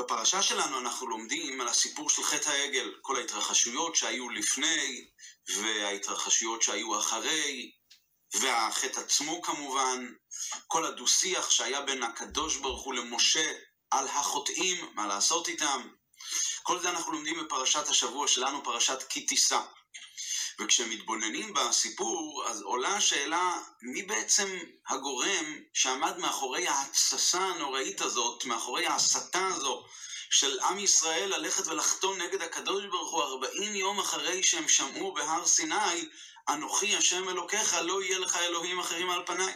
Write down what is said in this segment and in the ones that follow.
בפרשה שלנו אנחנו לומדים על הסיפור של חטא העגל, כל ההתרחשויות שהיו לפני וההתרחשויות שהיו אחרי, והחטא עצמו כמובן, כל הדו-שיח שהיה בין הקדוש ברוך הוא למשה על החוטאים, מה לעשות איתם. כל זה אנחנו לומדים בפרשת השבוע שלנו, פרשת כי תישא. וכשמתבוננים בסיפור, אז עולה השאלה, מי בעצם הגורם שעמד מאחורי ההתססה הנוראית הזאת, מאחורי ההסתה הזו של עם ישראל ללכת ולחתום נגד הקדוש ברוך הוא 40 יום אחרי שהם שמעו בהר סיני, אנוכי השם אלוקיך, לא יהיה לך אלוהים אחרים על פניי.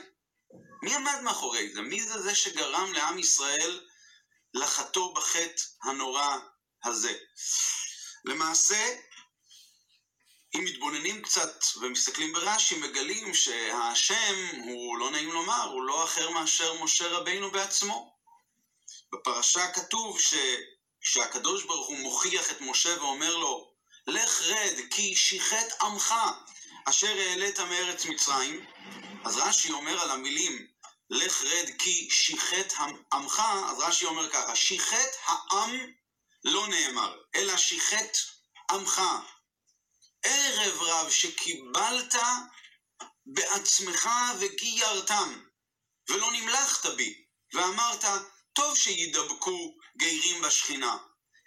מי עמד מאחורי זה? מי זה זה שגרם לעם ישראל לחטוא בחטא הנורא הזה? למעשה, אם מתבוננים קצת ומסתכלים ברש"י, מגלים שהשם הוא, לא נעים לומר, הוא לא אחר מאשר משה רבינו בעצמו. בפרשה כתוב ש... שהקדוש ברוך הוא מוכיח את משה ואומר לו, לך רד, כי שיחת עמך, אשר העלית מארץ מצרים. אז רש"י אומר על המילים, לך רד כי שיחת עמך, אז רש"י אומר ככה, שיחת העם לא נאמר, אלא שיחת עמך. ערב רב שקיבלת בעצמך וגיירתם, ולא נמלכת בי, ואמרת, טוב שידבקו גיירים בשכינה.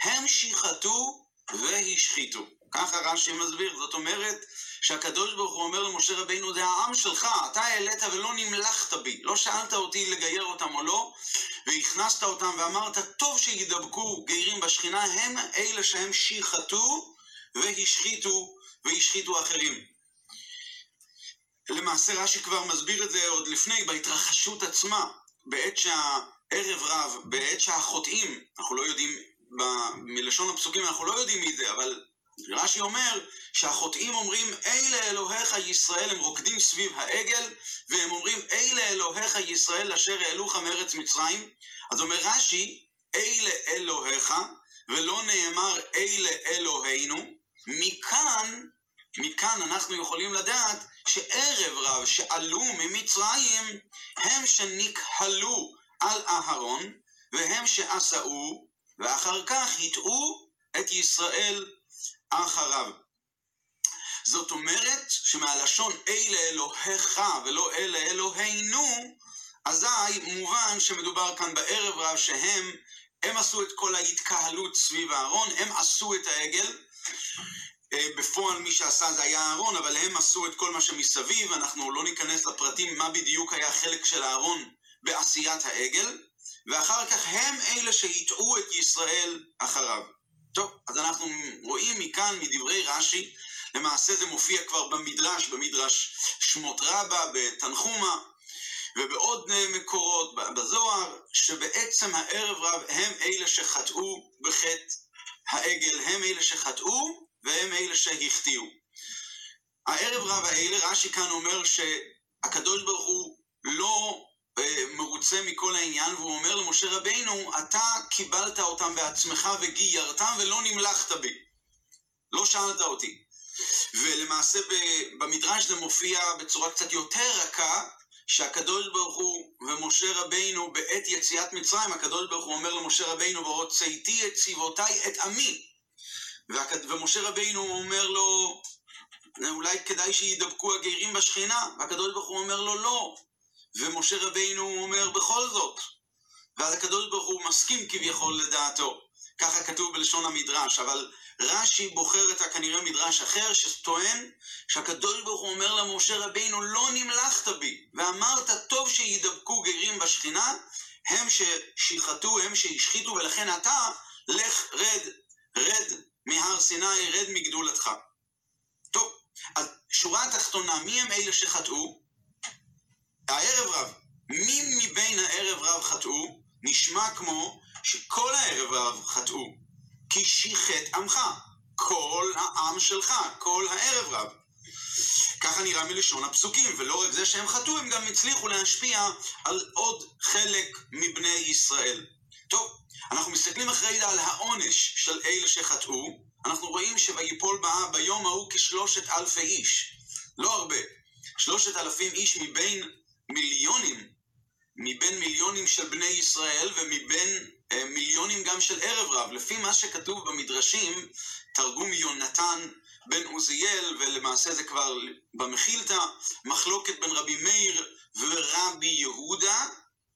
הם שיחתו והשחיתו. ככה רש"י מסביר, זאת אומרת שהקדוש ברוך הוא אומר למשה רבינו, זה העם שלך, אתה העלית ולא נמלכת בי, לא שאלת אותי לגייר אותם או לא, והכנסת אותם ואמרת, טוב שידבקו גיירים בשכינה, הם אלה שהם שיחתו והשחיתו והשחיתו אחרים. למעשה רש"י כבר מסביר את זה עוד לפני, בהתרחשות עצמה, בעת שהערב רב, בעת שהחוטאים, אנחנו לא יודעים, מלשון הפסוקים אנחנו לא יודעים מי זה, אבל רש"י אומר שהחוטאים אומרים, אלה אלוהיך ישראל, הם רוקדים סביב העגל, והם אומרים, אלה אלוהיך ישראל אשר העלוך מארץ מצרים. אז אומר רש"י, אלה אלוהיך, ולא נאמר אלה אלוהינו. מכאן, מכאן אנחנו יכולים לדעת שערב רב שעלו ממצרים, הם שנקהלו על אהרון, והם שעשאו, ואחר כך הטעו את ישראל אחריו. זאת אומרת שמהלשון אלה אלוהיך ולא אלה אלוהינו, אזי מובן שמדובר כאן בערב רב שהם, הם עשו את כל ההתקהלות סביב הארון, הם עשו את העגל. אה, בפועל מי שעשה זה היה אהרון, אבל הם עשו את כל מה שמסביב, אנחנו לא ניכנס לפרטים מה בדיוק היה חלק של אהרון בעשיית העגל, ואחר כך הם אלה שהטעו את ישראל אחריו. טוב, אז אנחנו רואים מכאן, מדברי רש"י, למעשה זה מופיע כבר במדרש, במדרש שמות רבה, בתנחומה, ובעוד מקורות בזוהר, שבעצם הערב רב הם אלה שחטאו בחטא העגל, הם אלה שחטאו והם אלה שהחטיאו. הערב רב האלה, רש"י כאן אומר שהקדוש ברוך הוא לא מרוצה מכל העניין, והוא אומר למשה רבינו, אתה קיבלת אותם בעצמך וגיירתם ולא נמלכת בי. לא שאלת אותי. ולמעשה במדרש זה מופיע בצורה קצת יותר רכה, שהקדוש ברוך הוא ומשה רבינו בעת יציאת מצרים, הקדוש ברוך הוא אומר למשה רבינו, והוצאתי את צבאותיי את עמי. ומשה רבינו אומר לו, אולי כדאי שידבקו הגרים בשכינה, והקדוש ברוך הוא אומר לו, לא, ומשה רבינו אומר בכל זאת. ואז הקדוש ברוך הוא מסכים כביכול לדעתו. ככה כתוב בלשון המדרש, אבל רש"י בוחר את הכנראה מדרש אחר שטוען שהקדוש ברוך הוא אומר למשה רבינו לא נמלכת בי ואמרת טוב שידבקו גרים בשכינה הם ששיחתו, הם שהשחיתו ולכן אתה לך רד, רד מהר סיני, רד מגדולתך. טוב, אז שורה התחתונה, מי הם אלה שחטאו? הערב רב. מי מבין הערב רב חטאו? נשמע כמו שכל הערב רב חטאו. כי שיחת עמך. כל העם שלך, כל הערב רב. ככה נראה מלשון הפסוקים, ולא רק זה שהם חטאו, הם גם הצליחו להשפיע על עוד חלק מבני ישראל. טוב, אנחנו מסתכלים אחרי זה על העונש של אלה שחטאו, אנחנו רואים שויפול ביום ההוא כשלושת אלפי איש. לא הרבה. שלושת אלפים איש מבין מיליונים, מבין מיליונים של בני ישראל ומבין אה, מיליונים גם של ערב רב. לפי מה שכתוב במדרשים, תרגום יונתן בן עוזיאל, ולמעשה זה כבר במחילתא, מחלוקת בין רבי מאיר ורבי יהודה,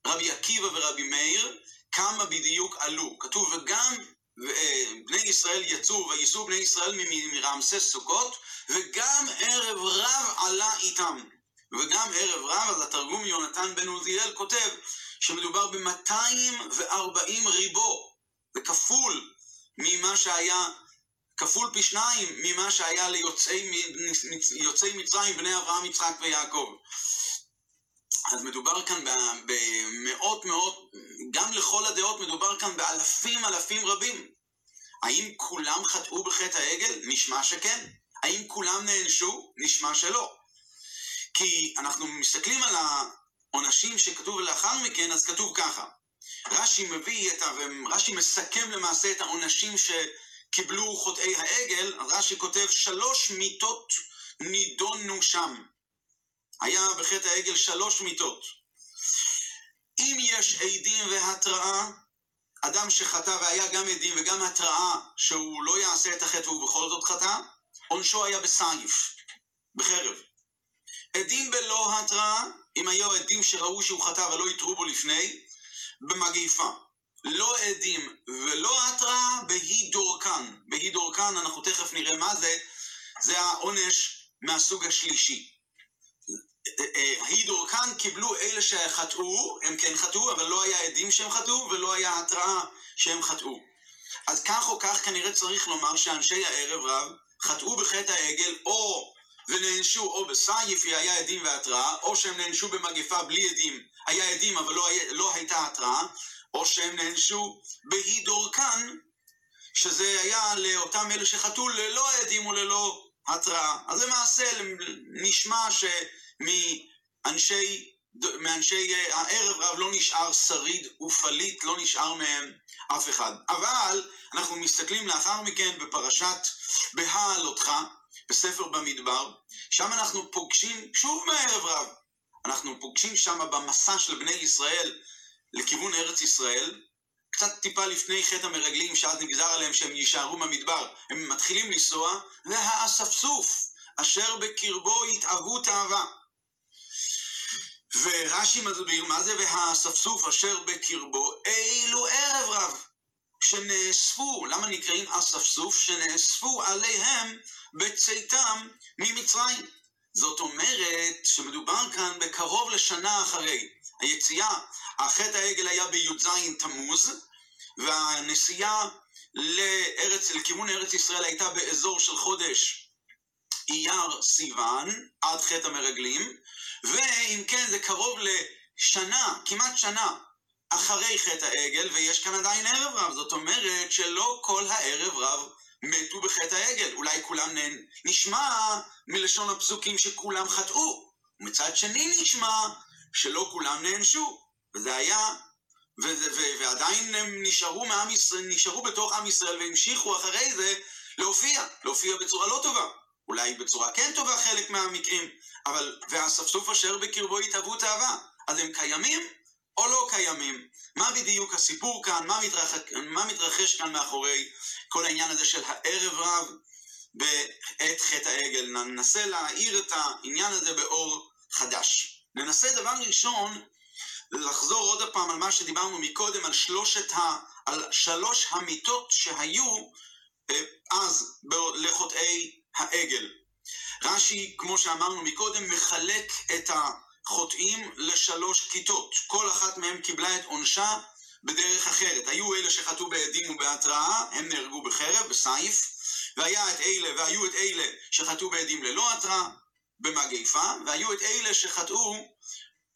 רבי עקיבא ורבי מאיר, כמה בדיוק עלו. כתוב, וגם אה, בני ישראל יצאו, וייסעו בני ישראל מרעמסס סוכות, וגם ערב רב עלה איתם. וגם ערב רב, אז התרגום יונתן בן עוזיאל כותב שמדובר ב-240 ריבו, זה כפול ממה שהיה, כפול פי שניים ממה שהיה ליוצאי מצרים, בני אברהם, יצחק ויעקב. אז מדובר כאן במאות מאות, גם לכל הדעות מדובר כאן באלפים אלפים רבים. האם כולם חטאו בחטא העגל? נשמע שכן. האם כולם נענשו? נשמע שלא. כי אנחנו מסתכלים על העונשים שכתוב לאחר מכן, אז כתוב ככה. רש"י מביא את ה... רש"י מסכם למעשה את העונשים שקיבלו חוטאי העגל, רש"י כותב שלוש מיתות נידונו שם. היה בחטא העגל שלוש מיתות. אם יש עדים והתראה, אדם שחטא והיה גם עדים וגם התראה שהוא לא יעשה את החטא והוא בכל זאת חטא, עונשו היה בסייף, בחרב. עדים בלא התראה, אם היו עדים שראו שהוא חטא ולא יתרו בו לפני, במגיפה. לא עדים ולא התראה, בהי דורקן. בהי דורקן, אנחנו תכף נראה מה זה, זה העונש מהסוג השלישי. הידור כאן קיבלו אלה שחטאו, הם כן חטאו, אבל לא היה עדים שהם חטאו ולא היה התראה שהם חטאו. אז כך או כך כנראה צריך לומר שאנשי הערב רב חטאו בחטא העגל או ונענשו או בסייפי היה עדים והתראה, או שהם נענשו במגפה בלי עדים, היה עדים אבל לא, היה, לא הייתה התראה, או שהם נענשו בהידור כאן, שזה היה לאותם אלה שחטאו ללא עדים וללא התראה. אז למעשה נשמע ש... מאנשי, הערב רב לא נשאר שריד ופליט, לא נשאר מהם אף אחד. אבל אנחנו מסתכלים לאחר מכן בפרשת בהעלותך, בספר במדבר, שם אנחנו פוגשים שוב מהערב רב. אנחנו פוגשים שם במסע של בני ישראל לכיוון ארץ ישראל, קצת טיפה לפני חטא המרגלים, שאז נגזר עליהם שהם יישארו במדבר. הם מתחילים לנסוע, והאספסוף אשר בקרבו יתאהבו תאווה. ורש"י מסביר מה זה והאספסוף אשר בקרבו, אילו ערב רב, שנאספו, למה נקראים אספסוף? שנאספו עליהם בצאתם ממצרים. זאת אומרת שמדובר כאן בקרוב לשנה אחרי היציאה. החטא העגל היה בי"ז תמוז, והנסיעה לארץ, לכיוון ארץ ישראל הייתה באזור של חודש אייר סיוון, עד חטא המרגלים, ואם כן זה קרוב לשנה, כמעט שנה, אחרי חטא העגל, ויש כאן עדיין ערב רב, זאת אומרת שלא כל הערב רב מתו בחטא העגל, אולי כולם נשמע מלשון הפסוקים שכולם חטאו, ומצד שני נשמע שלא כולם נענשו, וזה היה, וזה, ו, ועדיין הם נשארו, מעם נשארו בתוך עם ישראל והמשיכו אחרי זה להופיע, להופיע בצורה לא טובה. אולי בצורה כן טובה חלק מהמקרים, אבל והאספסוף אשר בקרבו התהוו תאווה, אז הם קיימים או לא קיימים? מה בדיוק הסיפור כאן? מה מתרחש, מה מתרחש כאן מאחורי כל העניין הזה של הערב רב בעת חטא העגל? ננסה להאיר את העניין הזה באור חדש. ננסה דבר ראשון לחזור עוד פעם על מה שדיברנו מקודם, על שלושת ה... על שלוש המיטות שהיו אה, אז לחוטאי העגל. רש"י, כמו שאמרנו מקודם, מחלק את החוטאים לשלוש כיתות. כל אחת מהן קיבלה את עונשה בדרך אחרת. היו אלה שחטאו בעדים ובהתראה, הם נהרגו בחרב, בסייף, והיה את אלה, והיו את אלה שחטאו בעדים ללא התראה, במגיפה, והיו את אלה שחטאו,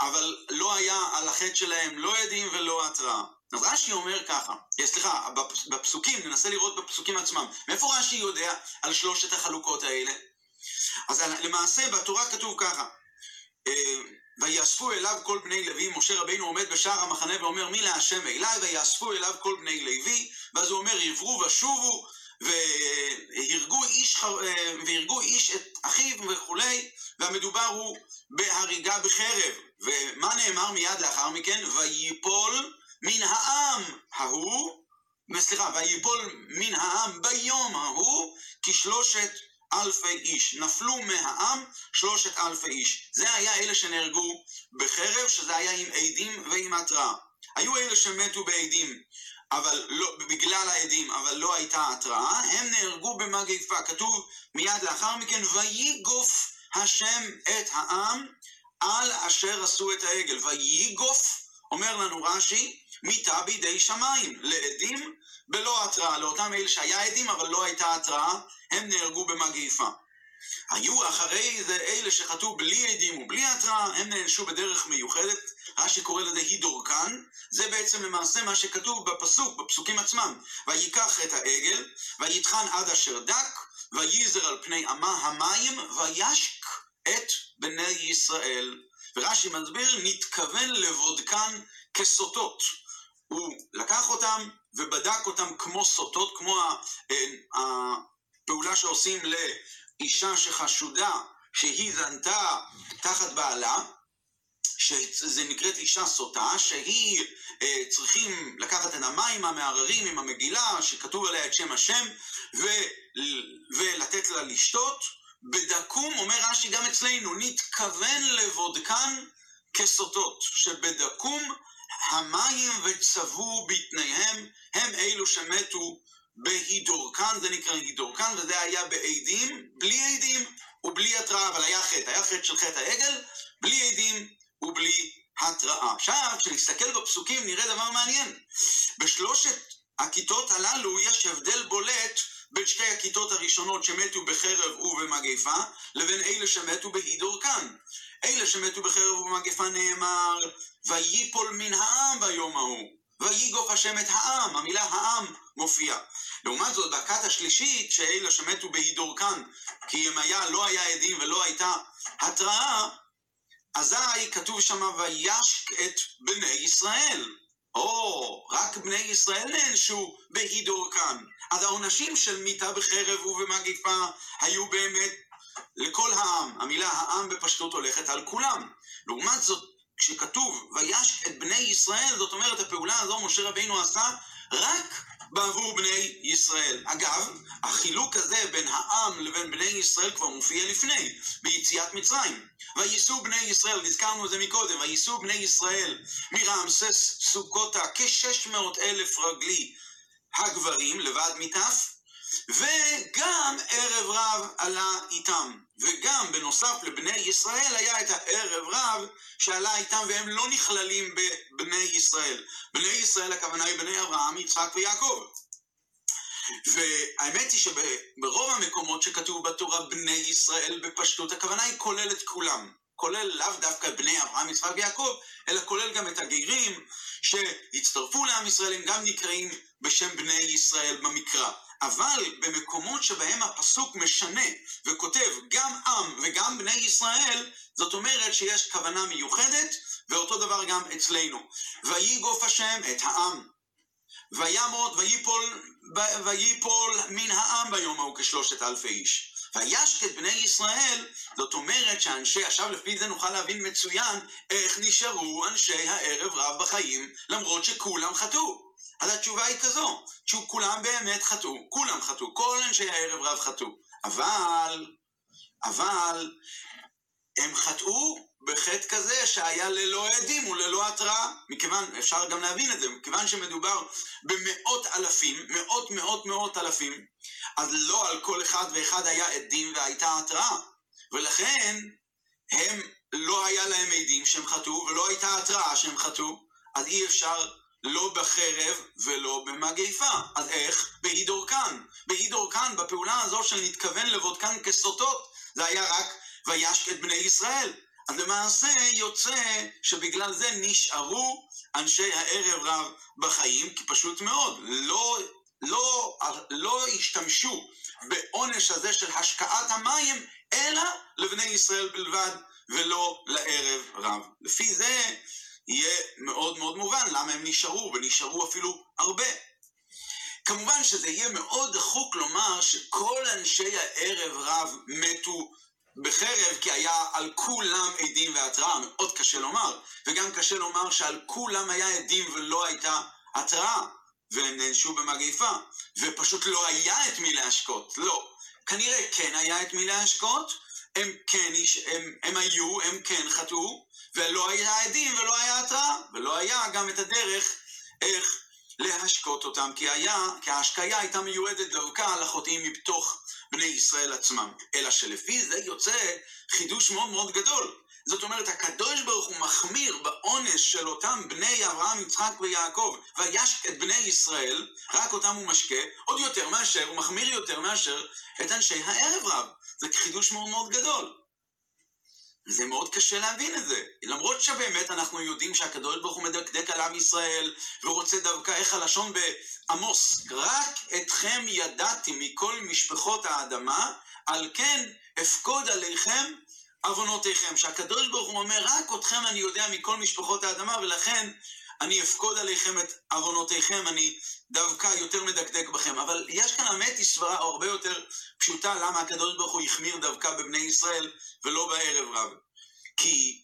אבל לא היה על החטא שלהם לא עדים ולא התראה. אז רש"י אומר ככה, סליחה, בפסוקים, ננסה לראות בפסוקים עצמם. מאיפה רש"י יודע על שלושת החלוקות האלה? אז למעשה בתורה כתוב ככה, אה, ויאספו אליו כל בני לוי, משה רבינו עומד בשער המחנה ואומר מי להשם אליי, ויאספו אליו כל בני לוי, ואז הוא אומר עברו ושובו, והרגו איש, אה, והרגו איש את אחיו וכולי, והמדובר הוא בהריגה בחרב. ומה נאמר מיד לאחר מכן? ויפול מן העם ההוא סליחה, ויפול מן העם ביום ההוא כשלושת אלפי איש. נפלו מהעם שלושת אלפי איש. זה היה אלה שנהרגו בחרב, שזה היה עם עדים ועם התראה. היו אלה שמתו בעדים, אבל לא, בגלל העדים, אבל לא הייתה התראה, הם נהרגו במגפה. כתוב מיד לאחר מכן, ויגוף השם את העם על אשר עשו את העגל. ויגוף, אומר לנו רש"י, מיתה בידי שמיים, לעדים בלא התראה, לאותם אלה שהיה עדים אבל לא הייתה התראה, הם נהרגו במגיפה. היו אחרי זה אלה שחטאו בלי עדים ובלי התראה, הם נענשו בדרך מיוחדת, רש"י קורא לזה הידורקן, זה בעצם למעשה מה שכתוב בפסוק, בפסוקים עצמם. ויקח את העגל, ויטחן עד אשר דק, וייזר על פני אמה המים, וישק את בני ישראל. ורש"י מסביר, נתכוון לבודקן כסוטות. הוא לקח אותם ובדק אותם כמו סוטות, כמו אה, הפעולה שעושים לאישה שחשודה שהיא זנתה תחת בעלה, שזה נקראת אישה סוטה, שהיא אה, צריכים לקחת את המים המערערים עם המגילה, שכתוב עליה את שם השם, ו, ולתת לה לשתות. בדקום, אומר רש"י גם אצלנו, נתכוון לבודקן כסוטות, שבדקום המים וצבו בתניהם, הם אלו שמתו בהידורקן, זה נקרא הידורקן, וזה היה בעדים, בלי עדים ובלי התראה, אבל היה חטא, היה חטא של חטא העגל, בלי עדים ובלי התראה. עכשיו, כשנסתכל בפסוקים נראה דבר מעניין. בשלושת הכיתות הללו יש הבדל בולט בין שתי הכיתות הראשונות שמתו בחרב ובמגפה, לבין אלה שמתו בהידורקן. אלה שמתו בחרב ובמגפה נאמר, ויפול מן העם ביום ההוא. ויגוף השם את העם, המילה העם מופיעה. לעומת זאת, בכת השלישית, שאלה שמתו בהידורקן, כי אם היה, לא היה עדים ולא הייתה התראה, אזי כתוב שם וישק את בני ישראל. או, רק בני ישראל נענשו בהידורקן. אז העונשים של מיתה בחרב ובמגיפה היו באמת לכל העם. המילה העם בפשטות הולכת על כולם. לעומת זאת, כשכתוב וישק את בני ישראל, זאת אומרת הפעולה הזו משה רבינו עשה רק בעבור בני ישראל. אגב, החילוק הזה בין העם לבין בני ישראל כבר מופיע לפני, ביציאת מצרים. וייסעו בני ישראל, נזכרנו את זה מקודם, וייסעו בני ישראל מרעמסס סוכותה כ-600 אלף רגלי הגברים לבד מטף, וגם ערב רב עלה איתם. וגם בנוסף לבני ישראל היה את הערב רב שעלה איתם והם לא נכללים בבני ישראל. בני ישראל הכוונה היא בני אברהם, יצחק ויעקב. והאמת היא שברוב המקומות שכתוב בתורה בני ישראל בפשטות, הכוונה היא כוללת כולם. כולל לאו דווקא בני אברהם, יצחק ויעקב, אלא כולל גם את הגרים שהצטרפו לעם ישראל, הם גם נקראים בשם בני ישראל במקרא. אבל במקומות שבהם הפסוק משנה וכותב גם עם וגם בני ישראל, זאת אומרת שיש כוונה מיוחדת, ואותו דבר גם אצלנו. ויגוף השם את העם, וימות ויפול, ויפול מן העם ביום ההוא כשלושת אלפי איש. וישק בני ישראל, זאת אומרת שאנשי, עכשיו לפי זה נוכל להבין מצוין איך נשארו אנשי הערב רב בחיים, למרות שכולם חטאו. אז התשובה היא כזו, שכולם באמת חטאו, כולם חטאו, כל אנשי הערב רב חטאו. אבל, אבל, הם חטאו בחטא כזה שהיה ללא עדים וללא התראה. מכיוון, אפשר גם להבין את זה, מכיוון שמדובר במאות אלפים, מאות מאות מאות אלפים, אז לא על כל אחד ואחד היה עדים והייתה התראה. ולכן, הם, לא היה להם עדים שהם חטאו, ולא הייתה התראה שהם חטאו, אז אי אפשר לא בחרב ולא במגפה. אז איך? בהידורקן. בהידורקן, בפעולה הזו של נתכוון לבודקן כסוטות, זה היה רק וישק את בני ישראל. אז למעשה יוצא שבגלל זה נשארו אנשי הערב רב בחיים, כי פשוט מאוד, לא, לא, לא השתמשו בעונש הזה של השקעת המים, אלא לבני ישראל בלבד, ולא לערב רב. לפי זה יהיה מאוד מאוד מובן למה הם נשארו, ונשארו אפילו הרבה. כמובן שזה יהיה מאוד דחוק לומר שכל אנשי הערב רב מתו בחרב, כי היה על כולם עדים והתראה, מאוד קשה לומר, וגם קשה לומר שעל כולם היה עדים ולא הייתה התראה. והם נענשו במגיפה, ופשוט לא היה את מי להשקות. לא. כנראה כן היה את מי להשקות, הם כן, הם, הם היו, הם כן חטאו, ולא היה עדים ולא היה התראה, ולא היה גם את הדרך איך להשקות אותם, כי היה, כי ההשקיה הייתה מיועדת דווקא לחוטאים מתוך בני ישראל עצמם. אלא שלפי זה יוצא חידוש מאוד מאוד גדול. זאת אומרת, הקדוש ברוך הוא מחמיר בעונש של אותם בני אברהם, יצחק ויעקב, וישק את בני ישראל, רק אותם הוא משקה, עוד יותר מאשר, הוא מחמיר יותר מאשר את אנשי הערב רב. זה חידוש מאוד מאוד גדול. זה מאוד קשה להבין את זה. למרות שבאמת אנחנו יודעים שהקדוש ברוך הוא מדקדק על עם ישראל, ורוצה דווקא איך הלשון בעמוס, רק אתכם ידעתי מכל משפחות האדמה, על כן אפקוד עליכם עוונותיכם. שהקדוש ברוך הוא אומר, רק אתכם אני יודע מכל משפחות האדמה, ולכן אני אפקוד עליכם את עוונותיכם, אני דווקא יותר מדקדק בכם. אבל יש כאן אמת היא סברה הרבה יותר פשוטה למה הקדוש ברוך הוא החמיר דווקא בבני ישראל ולא בערב רב. כי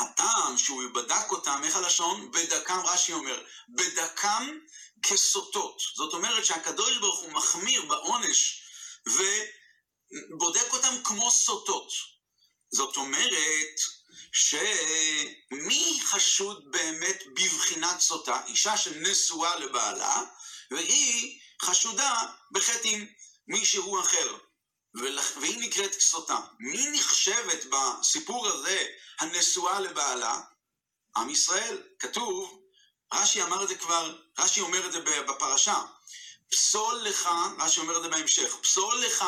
הטעם שהוא בדק אותם, איך הלשון? בדקם, רש"י אומר, בדקם כסוטות. זאת אומרת שהקדוש ברוך הוא מחמיר בעונש ובודק אותם כמו סוטות. זאת אומרת, שמי חשוד באמת בבחינת סוטה? אישה שנשואה לבעלה, והיא חשודה בחטא עם מישהו אחר, והיא נקראת סוטה. מי נחשבת בסיפור הזה הנשואה לבעלה? עם ישראל. כתוב, רש"י אמר את זה כבר, רש"י אומר את זה בפרשה. פסול לך, רש"י אומר את זה בהמשך, פסול לך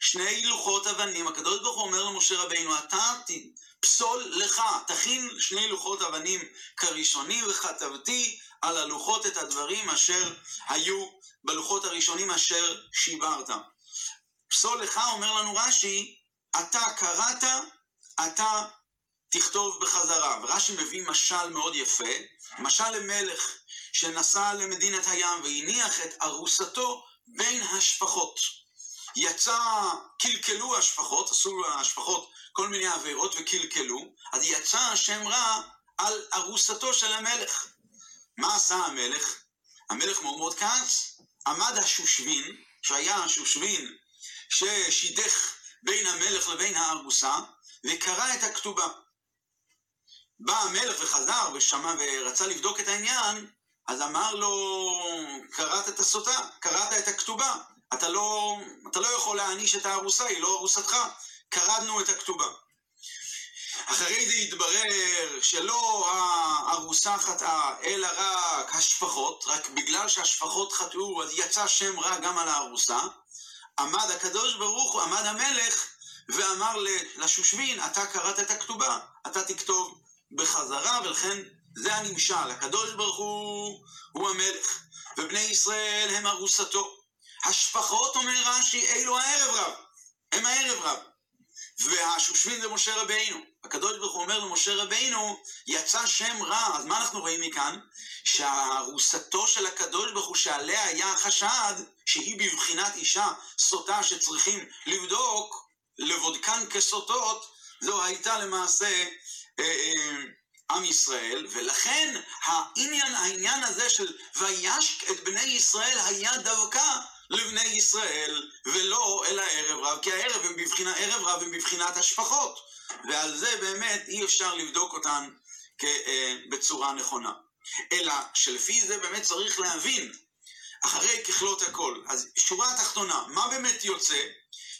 שני לוחות אבנים, הקדוש ברוך הוא אומר למשה רבינו, אתה פסול לך, תכין שני לוחות אבנים כראשונים וכתבתי על הלוחות את הדברים אשר היו בלוחות הראשונים אשר שיברת. פסול לך, אומר לנו רש"י, אתה קראת, אתה תכתוב בחזרה. ורש"י מביא משל מאוד יפה, משל למלך שנסע למדינת הים והניח את ארוסתו בין השפחות. יצא, קלקלו השפחות, עשו השפחות כל מיני עבירות וקלקלו, אז יצא השם רע על ארוסתו של המלך. מה עשה המלך? המלך מאוד מאוד כעס, עמד השושבין, שהיה השושבין ששידך בין המלך לבין הארוסה, וקרא את הכתובה. בא המלך וחזר ושמע ורצה לבדוק את העניין, אז אמר לו, קראת את הסוטה, קראת את הכתובה, אתה לא, אתה לא יכול להעניש את הארוסה, היא לא ארוסתך, קרדנו את הכתובה. אחרי זה התברר שלא הארוסה חטאה, אלא רק השפחות, רק בגלל שהשפחות חטאו, אז יצא שם רע גם על הארוסה. עמד הקדוש ברוך הוא, עמד המלך, ואמר לשושבין, אתה קראת את הכתובה, אתה תכתוב בחזרה, ולכן זה הנמשל. הקדוש ברוך הוא הוא המלך, ובני ישראל הם ארוסתו. השפחות, אומר רש"י, אלו הערב רב. הם הערב רב. והשושבין זה משה רבינו. הקדוש ברוך הוא אומר למשה רבינו, יצא שם רע. אז מה אנחנו רואים מכאן? שהרוסתו של הקדוש ברוך הוא שעליה היה החשד, שהיא בבחינת אישה סוטה שצריכים לבדוק, לבודקן כסוטות, זו הייתה למעשה אה, אה, עם ישראל, ולכן העניין, העניין הזה של וישק את בני ישראל היה דווקא לבני ישראל, ולא אל הערב רב, כי הערב הם בבחינת, ערב רב הם בבחינת השפחות, ועל זה באמת אי אפשר לבדוק אותן אה, בצורה נכונה. אלא שלפי זה באמת צריך להבין, אחרי ככלות הכל. אז שורה התחתונה, מה באמת יוצא?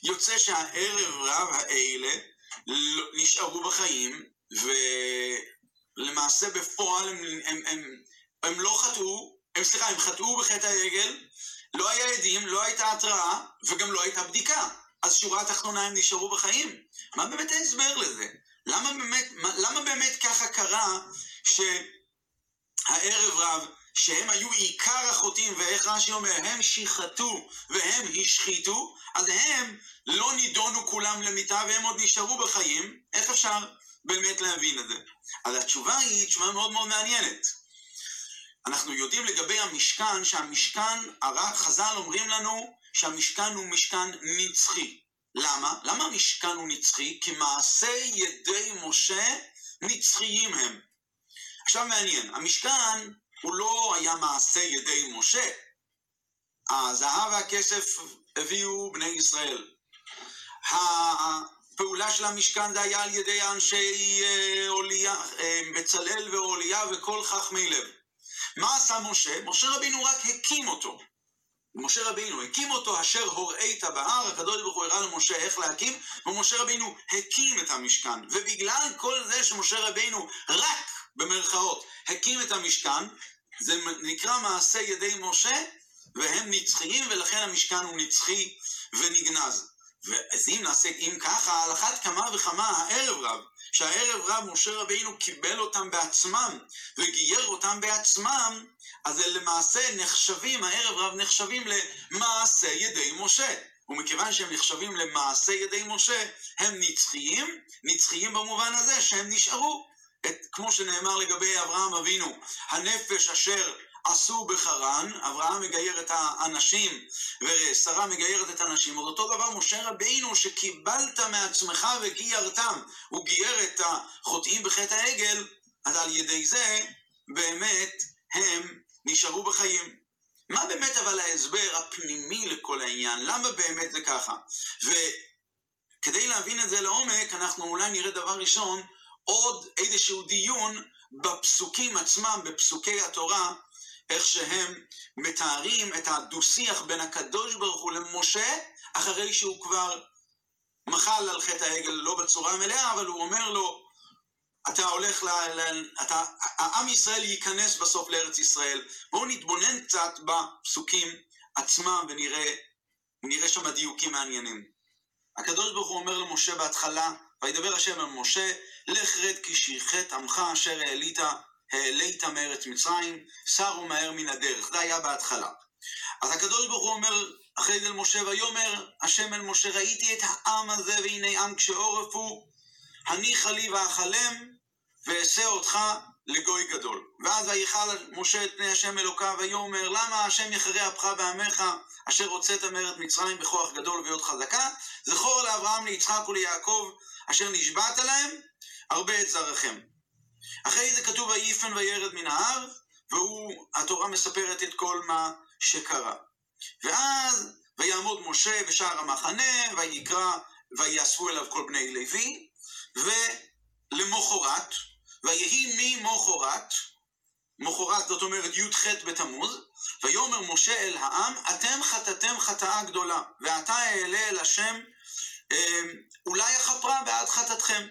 יוצא שהערב רב האלה לא, נשארו בחיים, ולמעשה בפועל הם, הם, הם, הם, הם לא חטאו, הם סליחה, הם חטאו בחטא העגל, לא היה עדים, לא הייתה התראה, וגם לא הייתה בדיקה. אז שורה התחתונה הם נשארו בחיים. מה באמת ההסבר לזה? למה באמת, למה באמת ככה קרה שהערב רב, שהם היו עיקר החוטאים, ואיך רש"י אומר, הם שיחתו והם השחיתו, אז הם לא נידונו כולם למיטה והם עוד נשארו בחיים, איך אפשר באמת להבין את זה? אז התשובה היא תשובה מאוד מאוד מעניינת. אנחנו יודעים לגבי המשכן, שהמשכן, חז"ל אומרים לנו שהמשכן הוא משכן נצחי. למה? למה המשכן הוא נצחי? כי מעשי ידי משה נצחיים הם. עכשיו מעניין, המשכן הוא לא היה מעשה ידי משה. הזהב והכסף הביאו בני ישראל. הפעולה של המשכן זה היה על ידי אנשי אוליה, אה, אה, בצלאל ואוליה וכל חכמי לב. מה עשה משה? משה רבינו רק הקים אותו. משה רבינו הקים אותו, אשר הוראית בהר, הקדוש ברוך הוא הראה למשה איך להקים, ומשה רבינו הקים את המשכן. ובגלל כל זה שמשה רבינו רק, במרכאות, הקים את המשכן, זה נקרא מעשה ידי משה, והם נצחיים, ולכן המשכן הוא נצחי ונגנז. אז אם נעשה, אם ככה, על אחת כמה וכמה הערב רב, שהערב רב משה רבינו קיבל אותם בעצמם וגייר אותם בעצמם, אז למעשה נחשבים, הערב רב נחשבים למעשה ידי משה. ומכיוון שהם נחשבים למעשה ידי משה, הם נצחיים, נצחיים במובן הזה שהם נשארו. את, כמו שנאמר לגבי אברהם אבינו, הנפש אשר עשו בחרן, אברהם מגייר את האנשים ושרה מגיירת את הנשים, אותו דבר משה רבינו שקיבלת מעצמך וגיירתם, הוא גייר את החוטאים בחטא העגל, אז על ידי זה באמת הם נשארו בחיים. מה באמת אבל ההסבר הפנימי לכל העניין? למה באמת זה ככה? וכדי להבין את זה לעומק, אנחנו אולי נראה דבר ראשון עוד איזשהו דיון בפסוקים עצמם, בפסוקי התורה, איך שהם מתארים את הדו-שיח בין הקדוש ברוך הוא למשה, אחרי שהוא כבר מחל על חטא העגל לא בצורה המלאה, אבל הוא אומר לו, אתה הולך ל... ל אתה, העם ישראל ייכנס בסוף לארץ ישראל. בואו נתבונן קצת בפסוקים עצמם ונראה נראה שם דיוקים מעניינים. הקדוש ברוך הוא אומר למשה בהתחלה, וידבר השם אל משה, לך רד כי שיחת עמך אשר העלית העלית מארץ מצרים, סרו מהר מן הדרך. זה היה בהתחלה. אז הקדוש ברוך הוא אומר אחרי זה למשה, ויאמר השם אל משה, ראיתי את העם הזה, והנה עם כשעורף הוא, הניחה לי ואכלם, ואעשה אותך לגוי גדול. ואז ויכל משה את פני השם אלוקיו, ויאמר, למה השם יחרה אפך בעמך, אשר הוצאת מארץ מצרים בכוח גדול וביות חזקה? זכור לאברהם, ליצחק וליעקב, אשר נשבעת להם, הרבה את זרעכם. אחרי זה כתוב ויפן וירד מן ההר, והתורה מספרת את כל מה שקרה. ואז ויעמוד משה בשער המחנה, ויקרא, ויאספו אליו כל בני לוי, ולמחרת, ויהי ממחרת, מחרת זאת אומרת י"ח בתמוז, ויאמר משה אל העם, אתם חטאתם חטאה גדולה, ועתה אעלה אל השם, אמ, אולי אכפרה בעד חטאתכם.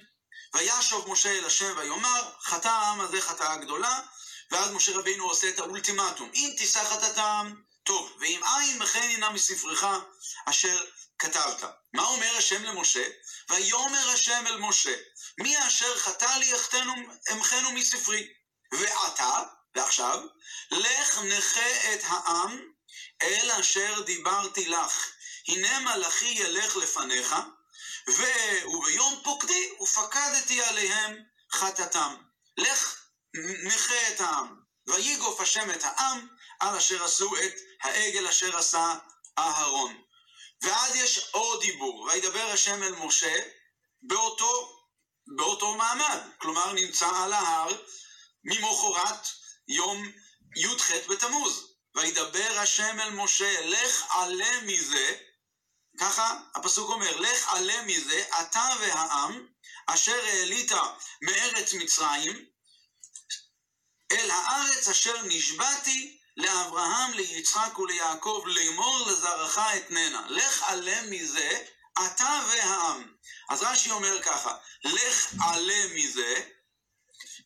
וישוב משה אל השם ויאמר, חטא העם הזה חטאה גדולה, ואז משה רבינו עושה את האולטימטום. אם תישא חטאתם, טוב, ואם אין מכן הנה מספרך אשר כתבת. מה אומר השם למשה? ויאמר השם אל משה, מי אשר חטא לי אמכנו מספרי. ועתה, ועכשיו, לך נכה את העם אל אשר דיברתי לך. הנה מלאכי ילך לפניך, וביום פוקדי ופקדתי עליהם חטאתם. לך נכה את העם. ויגוף השם את העם על אשר עשו את העגל אשר עשה אהרון. ואז יש עוד דיבור, וידבר השם אל משה באותו, באותו מעמד, כלומר נמצא על ההר ממחרת יום י"ח בתמוז. וידבר השם אל משה, לך עלה מזה ככה הפסוק אומר, לך עלה מזה, אתה והעם, אשר העלית מארץ מצרים, אל הארץ אשר נשבעתי לאברהם, ליצחק וליעקב, לאמור לזרעך אתננה. לך עלה מזה, אתה והעם. אז רש"י אומר ככה, לך עלה מזה,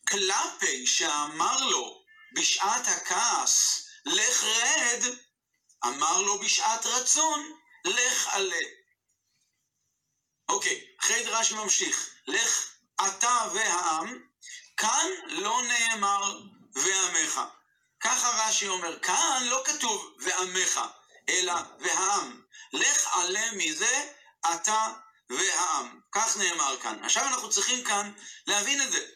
כלפי שאמר לו בשעת הכעס, לך רד, אמר לו בשעת רצון, לך עלה. אוקיי, אחרי זה רש"י ממשיך, לך אתה והעם, כאן לא נאמר ועמך. ככה רש"י אומר, כאן לא כתוב ועמך, אלא והעם. לך עלה מזה אתה והעם. כך נאמר כאן. עכשיו אנחנו צריכים כאן להבין את זה.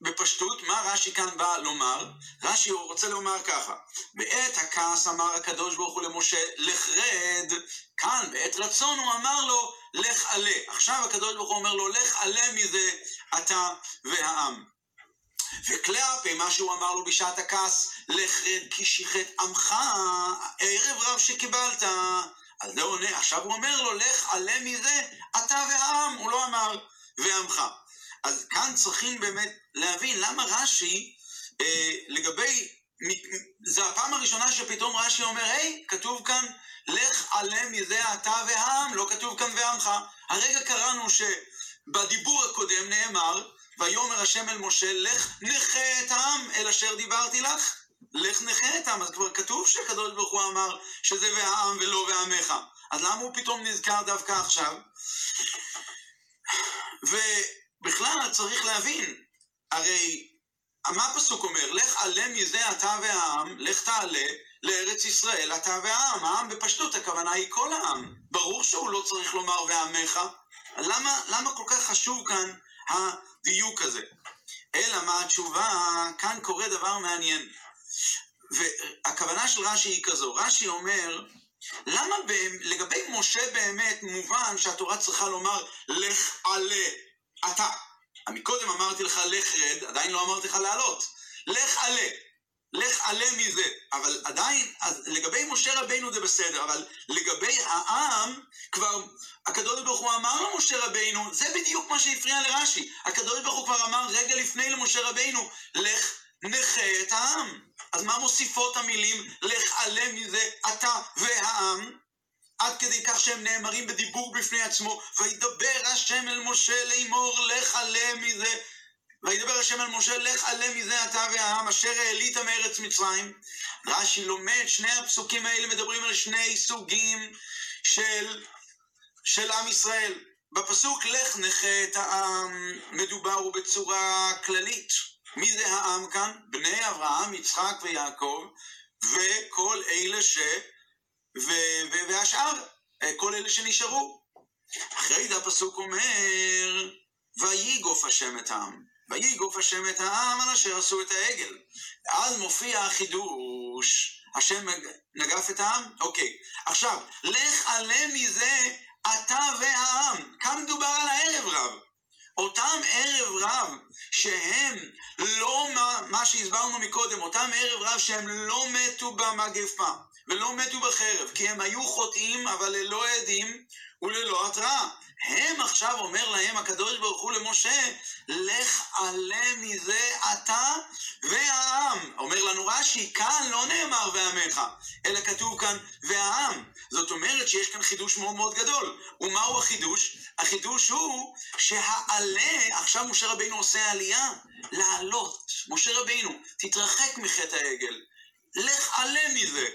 בפשטות, מה רש"י כאן בא לומר? רש"י רוצה לומר ככה: בעת הכעס אמר הקדוש ברוך הוא למשה, לך רד. כאן, בעת רצון, הוא אמר לו, לך עלה. עכשיו הקדוש ברוך הוא אומר לו, לך עלה מזה אתה והעם. וכלפי מה שהוא אמר לו בשעת הכעס, לך רד כי שיחת עמך, ערב רב שקיבלת. אז זה עונה, עכשיו הוא אומר לו, לך עלה מזה, אתה והעם, הוא לא אמר, ועמך. אז כאן צריכים באמת להבין למה רש"י, אה, לגבי, זה הפעם הראשונה שפתאום רש"י אומר, היי, כתוב כאן, לך עלה מזה אתה והעם, לא כתוב כאן ועמך. הרגע קראנו שבדיבור הקודם נאמר, ויאמר השם אל משה, לך נכה את העם אל אשר דיברתי לך. לך נכה את העם, אז כבר כתוב שהקדוש ברוך הוא אמר שזה והעם ולא ועמך. אז למה הוא פתאום נזכר דווקא עכשיו? ובכלל צריך להבין, הרי מה הפסוק אומר? לך עלה מזה אתה והעם, לך תעלה לארץ ישראל אתה והעם. העם בפשטות, הכוונה היא כל העם. ברור שהוא לא צריך לומר ועמך. למה, למה כל כך חשוב כאן הדיוק הזה? אלא מה התשובה? כאן קורה דבר מעניין. והכוונה של רש"י היא כזו, רש"י אומר, למה לגבי משה באמת מובן שהתורה צריכה לומר לך עלה, אתה. מקודם אמרתי לך לך רד, עדיין לא אמרתי לך לעלות. לך עלה. לך עלה מזה. אבל עדיין, אז לגבי משה רבינו זה בסדר, אבל לגבי העם, כבר הקדוש ברוך הוא אמר למשה רבינו, זה בדיוק מה שהפריע לרש"י. הקדוש ברוך הוא כבר אמר רגע לפני למשה רבינו, לך נכה את העם. אז מה מוסיפות המילים לך עלה מזה אתה והעם? עד כדי כך שהם נאמרים בדיבור בפני עצמו, וידבר השם אל משה לאמור לך עלה מזה וידבר השם אל משה, לך עלה מזה אתה והעם אשר העלית מארץ מצרים. רש"י לומד, שני הפסוקים האלה מדברים על שני סוגים של, של עם ישראל. בפסוק לך נכה את העם, מדובר בצורה כללית. מי זה העם כאן? בני אברהם, יצחק ויעקב, וכל אלה ש... והשאר, כל אלה שנשארו. אחרי זה הפסוק אומר, ויגוף השם את העם. ויגוף השם את העם על אשר עשו את העגל. אז מופיע החידוש, השם נגף את העם? אוקיי. עכשיו, לך עלה מזה אתה והעם. כאן מדובר על הערב רב. אותם ערב רב שהם לא מה, מה שהסברנו מקודם, אותם ערב רב שהם לא מתו במגפה ולא מתו בחרב, כי הם היו חוטאים אבל ללא עדים וללא התראה. הם עכשיו אומר להם הקדוש ברוך הוא למשה, לך עלה מזה אתה והעם. אומר לנו רש"י, כאן לא נאמר ועמך, אלא כתוב כאן והעם. זאת אומרת שיש כאן חידוש מאוד מאוד גדול. ומהו החידוש? החידוש הוא שהעלה, עכשיו משה רבינו עושה עלייה, לעלות. משה רבינו, תתרחק מחטא העגל. לך עלה מזה.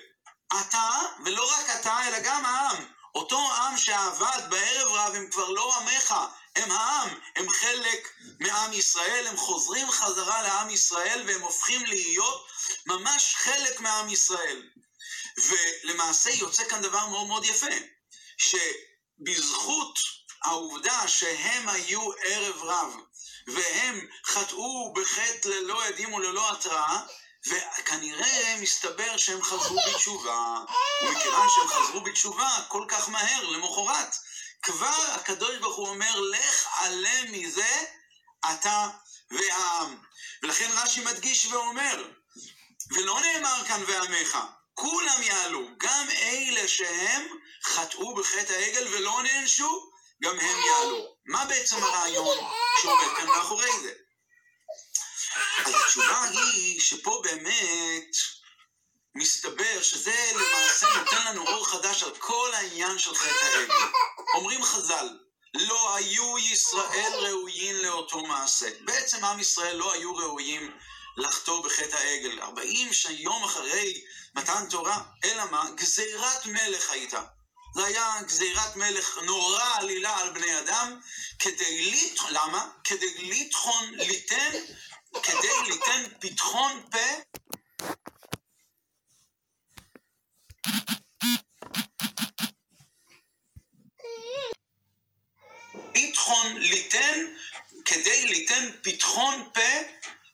אתה, ולא רק אתה, אלא גם העם. אותו עם שעבד בערב רב הם כבר לא עמך, הם העם, הם חלק מעם ישראל, הם חוזרים חזרה לעם ישראל והם הופכים להיות ממש חלק מעם ישראל. ולמעשה יוצא כאן דבר מאוד מאוד יפה, שבזכות העובדה שהם היו ערב רב והם חטאו בחטא ללא עדים וללא התראה, וכנראה מסתבר שהם חזרו בתשובה, ומכיוון שהם חזרו בתשובה כל כך מהר, למחרת, כבר הקדוש ברוך הוא אומר, לך עלה מזה אתה והעם. ולכן רש"י מדגיש ואומר, ולא נאמר כאן ועמך, כולם יעלו, גם אלה שהם חטאו בחטא העגל ולא נענשו, גם הם יעלו. מה בעצם הרעיון שעומד כאן מאחורי זה? התשובה היא שפה באמת מסתבר שזה למעשה נותן לנו אור חדש על כל העניין של חטא העגל. אומרים חז"ל, לא היו ישראל ראויים לאותו מעשה. בעצם עם ישראל לא היו ראויים לחטוא בחטא העגל. 40 יום אחרי מתן תורה, אלא מה? גזירת מלך הייתה. זה היה גזירת מלך נורא עלילה על בני אדם, כדי לת... למה? כדי לטחון, ליתן כדי ליתן פתחון פה פתחון ליתן כדי ליתן פתחון פה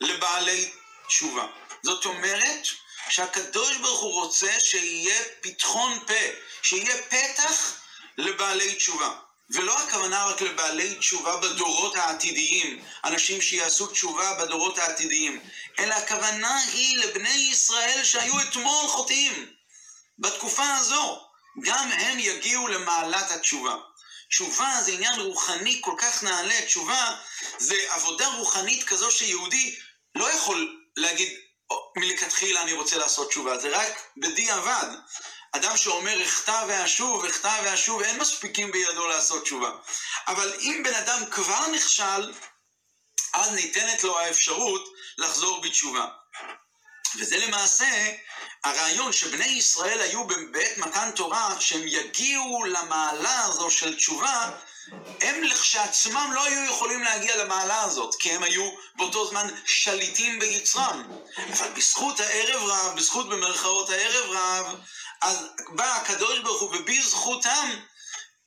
לבעלי תשובה. זאת אומרת שהקדוש ברוך הוא רוצה שיהיה פתחון פה, שיהיה פתח לבעלי תשובה. ולא הכוונה רק לבעלי תשובה בדורות העתידיים, אנשים שיעשו תשובה בדורות העתידיים, אלא הכוונה היא לבני ישראל שהיו אתמול חוטאים. בתקופה הזו, גם הם יגיעו למעלת התשובה. תשובה זה עניין רוחני כל כך נעלה, תשובה זה עבודה רוחנית כזו שיהודי לא יכול להגיד מלכתחילה אני רוצה לעשות תשובה, זה רק בדיעבד. אדם שאומר אחטא ואשוב, אחטא ואשוב, אין מספיקים בידו לעשות תשובה. אבל אם בן אדם כבר נכשל, אז ניתנת לו האפשרות לחזור בתשובה. וזה למעשה הרעיון שבני ישראל היו בעת מתן תורה, שהם יגיעו למעלה הזו של תשובה, הם לכשעצמם לא היו יכולים להגיע למעלה הזאת, כי הם היו באותו זמן שליטים ביצרם. אבל בזכות הערב רב, בזכות במרכאות הערב רב, אז בא הקדוש ברוך הוא ובזכותם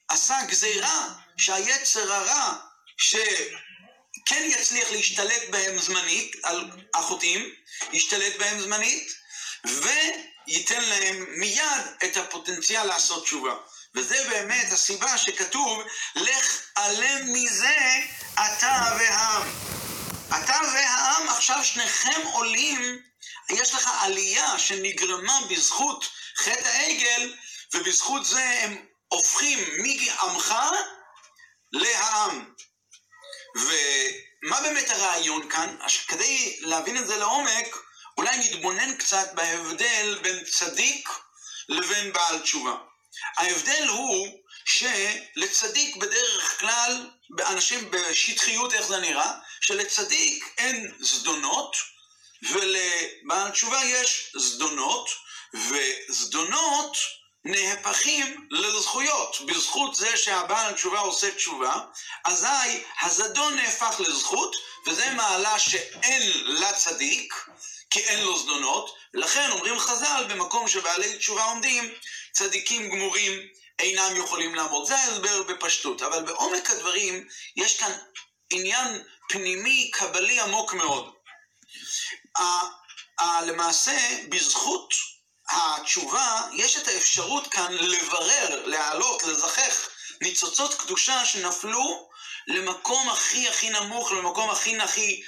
עשה גזירה שהיצר הרע, שכן יצליח להשתלט בהם זמנית, על החוטאים, ישתלט בהם זמנית, וייתן להם מיד את הפוטנציאל לעשות תשובה. וזה באמת הסיבה שכתוב, לך עלם מזה אתה והעם. אתה והעם, עכשיו שניכם עולים, יש לך עלייה שנגרמה בזכות חטא העגל, ובזכות זה הם הופכים מעמך לעם. ומה באמת הרעיון כאן? כדי להבין את זה לעומק, אולי נתבונן קצת בהבדל בין צדיק לבין בעל תשובה. ההבדל הוא שלצדיק בדרך כלל, אנשים בשטחיות איך זה נראה, שלצדיק אין זדונות ולבעל תשובה יש זדונות, וזדונות נהפכים לזכויות. בזכות זה שהבעל תשובה עושה תשובה, אזי הזדון נהפך לזכות, וזה מעלה שאין לצדיק, כי אין לו זדונות, לכן אומרים חז"ל, במקום שבעלי תשובה עומדים, צדיקים גמורים אינם יכולים לעמוד. זה ההסבר בפשטות, אבל בעומק הדברים יש כאן עניין פנימי, קבלי עמוק מאוד. למעשה, בזכות התשובה, יש את האפשרות כאן לברר, להעלות, לזכך ניצוצות קדושה שנפלו למקום הכי הכי נמוך, למקום הכי הכי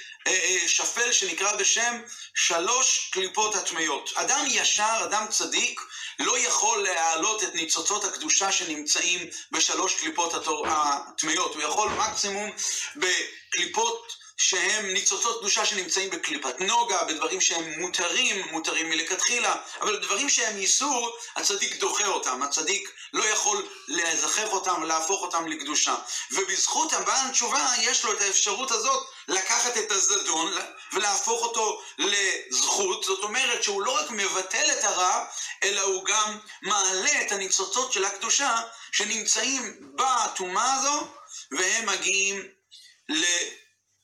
שפל שנקרא בשם שלוש קליפות הטמיות. אדם ישר, אדם צדיק, לא יכול להעלות את ניצוצות הקדושה שנמצאים בשלוש קליפות הטמיות. הוא יכול מקסימום בקליפות שהם ניצוצות קדושה שנמצאים בקליפת נוגה, בדברים שהם מותרים, מותרים מלכתחילה, אבל דברים שהם איסור, הצדיק דוחה אותם, הצדיק לא יכול לזכח אותם, להפוך אותם לקדושה. ובזכות הבעל תשובה יש לו את האפשרות הזאת לקחת את הזדון ולהפוך אותו לזכות, זאת אומרת שהוא לא רק מבטל את הרע, אלא הוא גם מעלה את הניצוצות של הקדושה שנמצאים בטומאה הזו, והם מגיעים.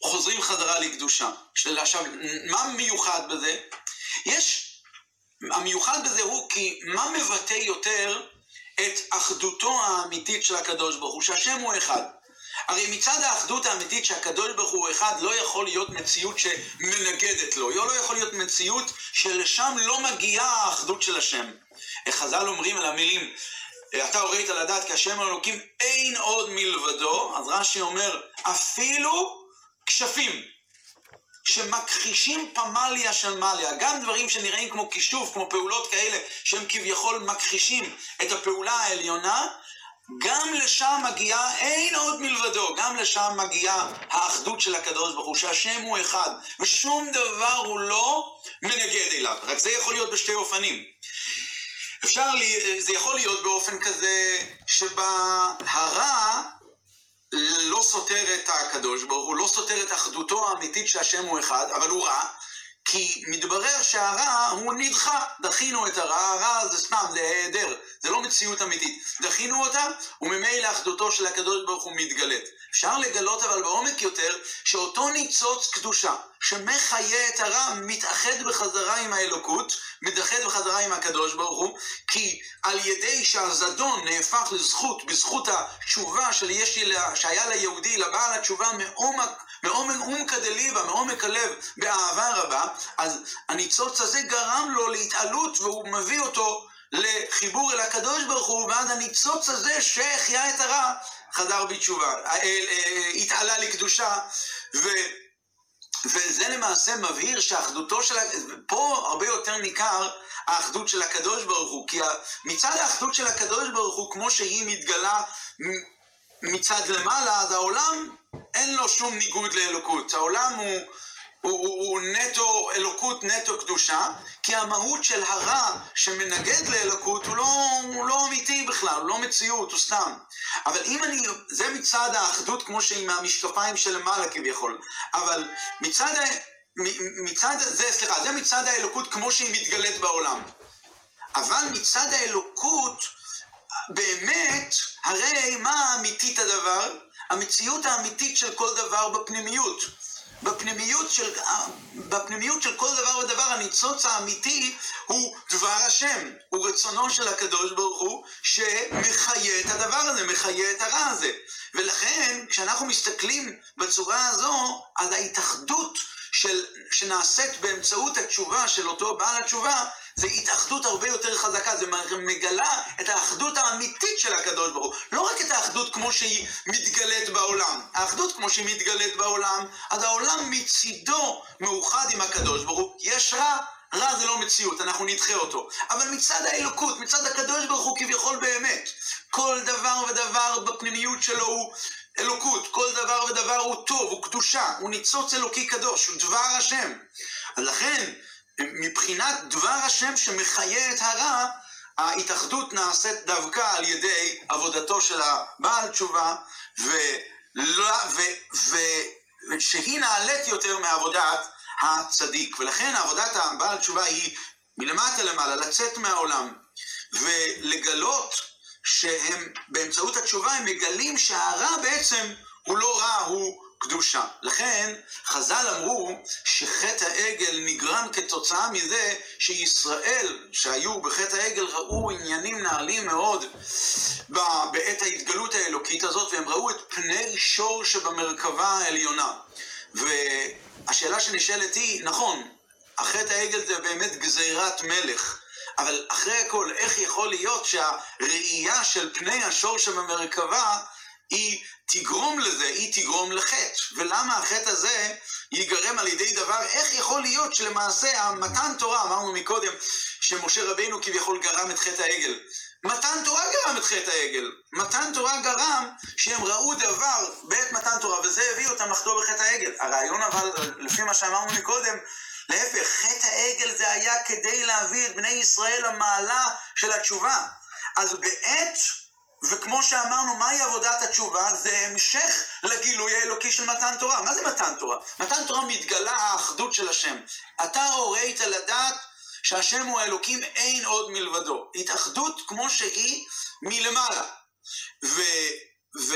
חוזרים חזרה לקדושה. עכשיו, מה מיוחד בזה? יש, המיוחד בזה הוא כי מה מבטא יותר את אחדותו האמיתית של הקדוש ברוך הוא, שהשם הוא אחד. הרי מצד האחדות האמיתית שהקדוש ברוך הוא אחד, לא יכול להיות מציאות שמנגדת לו, לא יכול להיות מציאות שלשם לא מגיעה האחדות של השם. חז"ל אומרים על המילים, אתה הורית לדעת כי השם אלוקים אין עוד מלבדו, אז רש"י אומר, אפילו כשפים שמכחישים פמליה של מליה, גם דברים שנראים כמו כישוף, כמו פעולות כאלה, שהם כביכול מכחישים את הפעולה העליונה, גם לשם מגיעה, אין עוד מלבדו, גם לשם מגיעה האחדות של הקדוש ברוך הוא, שהשם הוא אחד, ושום דבר הוא לא מנגד אליו, רק זה יכול להיות בשתי אופנים. אפשר, לי, זה יכול להיות באופן כזה שבהרע לא סותר את הקדוש ברוך הוא, לא סותר את אחדותו האמיתית שהשם הוא אחד, אבל הוא רע, כי מתברר שהרע הוא נדחה, דחינו את הרע, הרע זה סתם, זה היעדר, זה לא מציאות אמיתית. דחינו אותה, וממילא אחדותו של הקדוש ברוך הוא מתגלית. אפשר לגלות אבל בעומק יותר, שאותו ניצוץ קדושה, שמחיה את הרע, מתאחד בחזרה עם האלוקות, מתאחד בחזרה עם הקדוש ברוך הוא, כי על ידי שהזדון נהפך לזכות, בזכות התשובה של יש לי, שהיה ליהודי, לבעל התשובה מעומק, מעומק עומקא דליבה, מעומק הלב, באהבה רבה, אז הניצוץ הזה גרם לו להתעלות והוא מביא אותו לחיבור אל הקדוש ברוך הוא, ואז הניצוץ הזה שהחיה את הרע, חזר בתשובה, אה, אה, התעלה לקדושה, ו... וזה למעשה מבהיר שאחדותו של, פה הרבה יותר ניכר האחדות של הקדוש ברוך הוא, כי מצד האחדות של הקדוש ברוך הוא, כמו שהיא מתגלה מצד למעלה, אז העולם אין לו שום ניגוד לאלוקות. העולם הוא, הוא, הוא, הוא נטו אלוקות, נטו קדושה, כי המהות של הרע שמנגד לאלוקות הוא לא, הוא לא אמיתי בכלל, הוא לא מציאות, הוא סתם. אבל אם אני, זה מצד האחדות כמו שהיא מהמשקפיים של למעלה כביכול, אבל מצד, מצד זה, סליחה, זה מצד האלוקות כמו שהיא מתגלית בעולם. אבל מצד האלוקות, באמת, הרי מה אמיתית הדבר? המציאות האמיתית של כל דבר בפנימיות. בפנימיות של, בפנימיות של כל דבר ודבר, הניצוץ האמיתי הוא דבר השם, הוא רצונו של הקדוש ברוך הוא, שמחיה את הדבר הזה, מחיה את הרע הזה. ולכן, כשאנחנו מסתכלים בצורה הזו, אז ההתאחדות של, שנעשית באמצעות התשובה של אותו בעל התשובה, זה התאחדות הרבה יותר חזקה, זה מגלה את האחדות האמיתית של הקדוש ברוך הוא. לא רק את האחדות כמו שהיא מתגלית בעולם. האחדות כמו שהיא מתגלית בעולם, אז העולם מצידו מאוחד עם הקדוש ברוך הוא. יש רע, רע זה לא מציאות, אנחנו נדחה אותו. אבל מצד האלוקות, מצד הקדוש ברוך הוא כביכול באמת, כל דבר ודבר בפנימיות שלו הוא אלוקות, כל דבר ודבר הוא טוב, הוא קדושה, הוא ניצוץ אלוקי קדוש, הוא דבר השם. אז לכן, מבחינת דבר השם שמחיה את הרע, ההתאחדות נעשית דווקא על ידי עבודתו של הבעל תשובה, ושהיא נעלית יותר מעבודת הצדיק. ולכן עבודת הבעל תשובה היא מלמטה למעלה, לצאת מהעולם, ולגלות שהם, באמצעות התשובה הם מגלים שהרע בעצם הוא לא רע, הוא קדושה. לכן חז"ל אמרו שחטא העגל נגרם כתוצאה מזה שישראל שהיו בחטא העגל ראו עניינים נעלים מאוד בעת ההתגלות האלוקית הזאת והם ראו את פני שור שבמרכבה העליונה. והשאלה שנשאלת היא, נכון, החטא העגל זה באמת גזירת מלך. אבל אחרי הכל, איך יכול להיות שהראייה של פני השור שבמרכבה היא תגרום לזה, היא תגרום לחטא. ולמה החטא הזה ייגרם על ידי דבר, איך יכול להיות שלמעשה המתן תורה, אמרנו מקודם, שמשה רבינו כביכול גרם את חטא העגל. מתן תורה גרם את חטא העגל. מתן תורה גרם שהם ראו דבר בעת מתן תורה, וזה הביא אותם לחטוא בחטא העגל. הרעיון אבל, לפי מה שאמרנו מקודם, להפך, חטא העגל זה היה כדי להביא את בני ישראל למעלה של התשובה. אז בעת וכמו שאמרנו, מהי עבודת התשובה? זה המשך לגילוי האלוקי של מתן תורה. מה זה מתן תורה? מתן תורה מתגלה האחדות של השם. אתה הורית לדעת שהשם הוא האלוקים, אין עוד מלבדו. התאחדות כמו שהיא מלמעלה. ו... ו...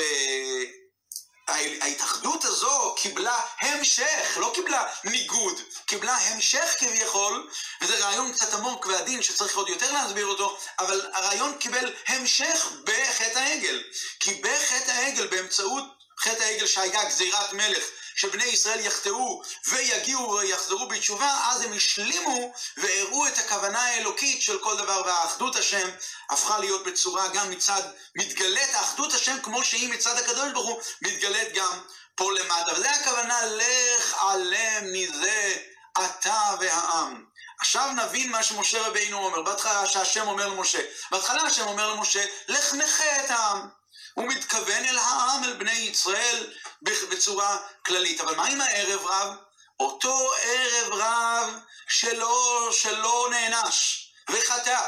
ההתאחדות הזו קיבלה המשך, לא קיבלה ניגוד, קיבלה המשך כביכול, וזה רעיון קצת עמוק ועדין שצריך עוד יותר להסביר אותו, אבל הרעיון קיבל המשך בחטא העגל. כי בחטא העגל, באמצעות חטא העגל שהיה גזירת מלך, שבני ישראל יחטאו ויגיעו ויחזרו בתשובה, אז הם השלימו והראו את הכוונה האלוקית של כל דבר, והאחדות השם הפכה להיות בצורה גם מצד, מתגלית האחדות השם כמו שהיא מצד הקדוש ברוך הוא, מתגלית גם פה למטה. וזה הכוונה, לך עלה מזה אתה והעם. עכשיו נבין מה שמשה רבינו אומר, בהתחלה שהשם אומר למשה, בהתחלה השם אומר למשה, לך נכה את העם. הוא מתכוון אל העם, אל בני ישראל, בצורה כללית. אבל מה עם הערב רב? אותו ערב רב שלא, שלא נענש וחטא,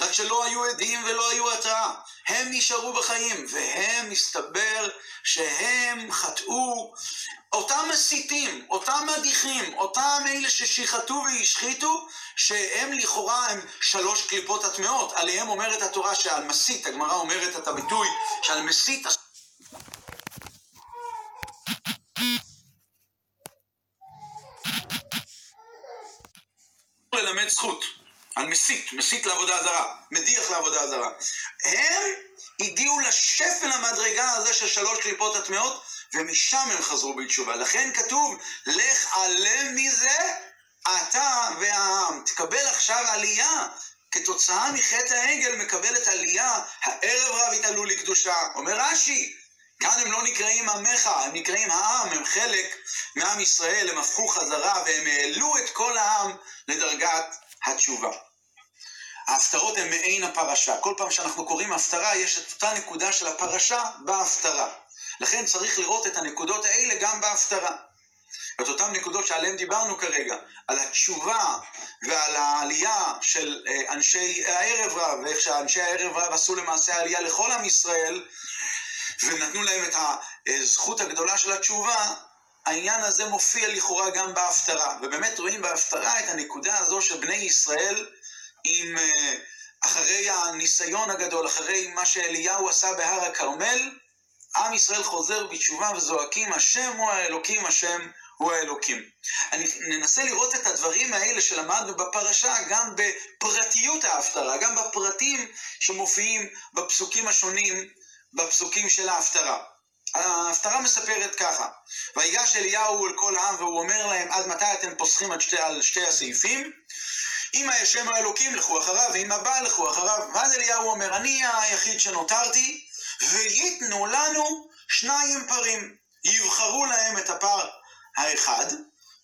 רק שלא היו עדים ולא היו התראה. הם נשארו בחיים, והם, מסתבר שהם חטאו. אותם מסיתים, אותם מדיחים, אותם אלה ששיחטו והשחיתו, שהם לכאורה הם שלוש קליפות הטמעות. עליהם אומרת התורה שעל מסית, הגמרא אומרת את הביטוי שעל מסית... ללמד זכות, על מסית, מסית לעבודה זרה, מדיח לעבודה זרה. הם הגיעו לשפל המדרגה הזה של שלוש קליפות הטמעות, ומשם הם חזרו בתשובה. לכן כתוב, לך עלה מזה אתה והעם. תקבל עכשיו עלייה כתוצאה מחטא העגל מקבלת עלייה, הערב רב התעלו לקדושה. אומר רש"י, כאן הם לא נקראים עמך, הם נקראים העם, הם חלק מעם ישראל, הם הפכו חזרה והם העלו את כל העם לדרגת התשובה. ההפטרות הן מעין הפרשה. כל פעם שאנחנו קוראים הפטרה, יש את אותה נקודה של הפרשה בהפטרה. לכן צריך לראות את הנקודות האלה גם בהפטרה. את אותן נקודות שעליהן דיברנו כרגע, על התשובה ועל העלייה של אה, אנשי הערב רב, ואיך שאנשי הערב רב עשו למעשה עלייה לכל עם ישראל, ונתנו להם את הזכות הגדולה של התשובה, העניין הזה מופיע לכאורה גם בהפטרה. ובאמת רואים בהפטרה את הנקודה הזו של בני ישראל עם, אה, אחרי הניסיון הגדול, אחרי מה שאליהו עשה בהר הכרמל, עם ישראל חוזר בתשובה וזועקים, השם הוא האלוקים, השם הוא האלוקים. אני ננסה לראות את הדברים האלה שלמדנו בפרשה גם בפרטיות ההפטרה, גם בפרטים שמופיעים בפסוקים השונים, בפסוקים של ההפטרה. ההפטרה מספרת ככה, ויגש אליהו אל כל העם והוא אומר להם עד מתי אתם פוסחים על שתי, על שתי הסעיפים? אם השם האלוקים לכו אחריו ואם הבא לכו אחריו ואז אליהו אומר אני היחיד שנותרתי וייתנו לנו שניים פרים יבחרו להם את הפר האחד,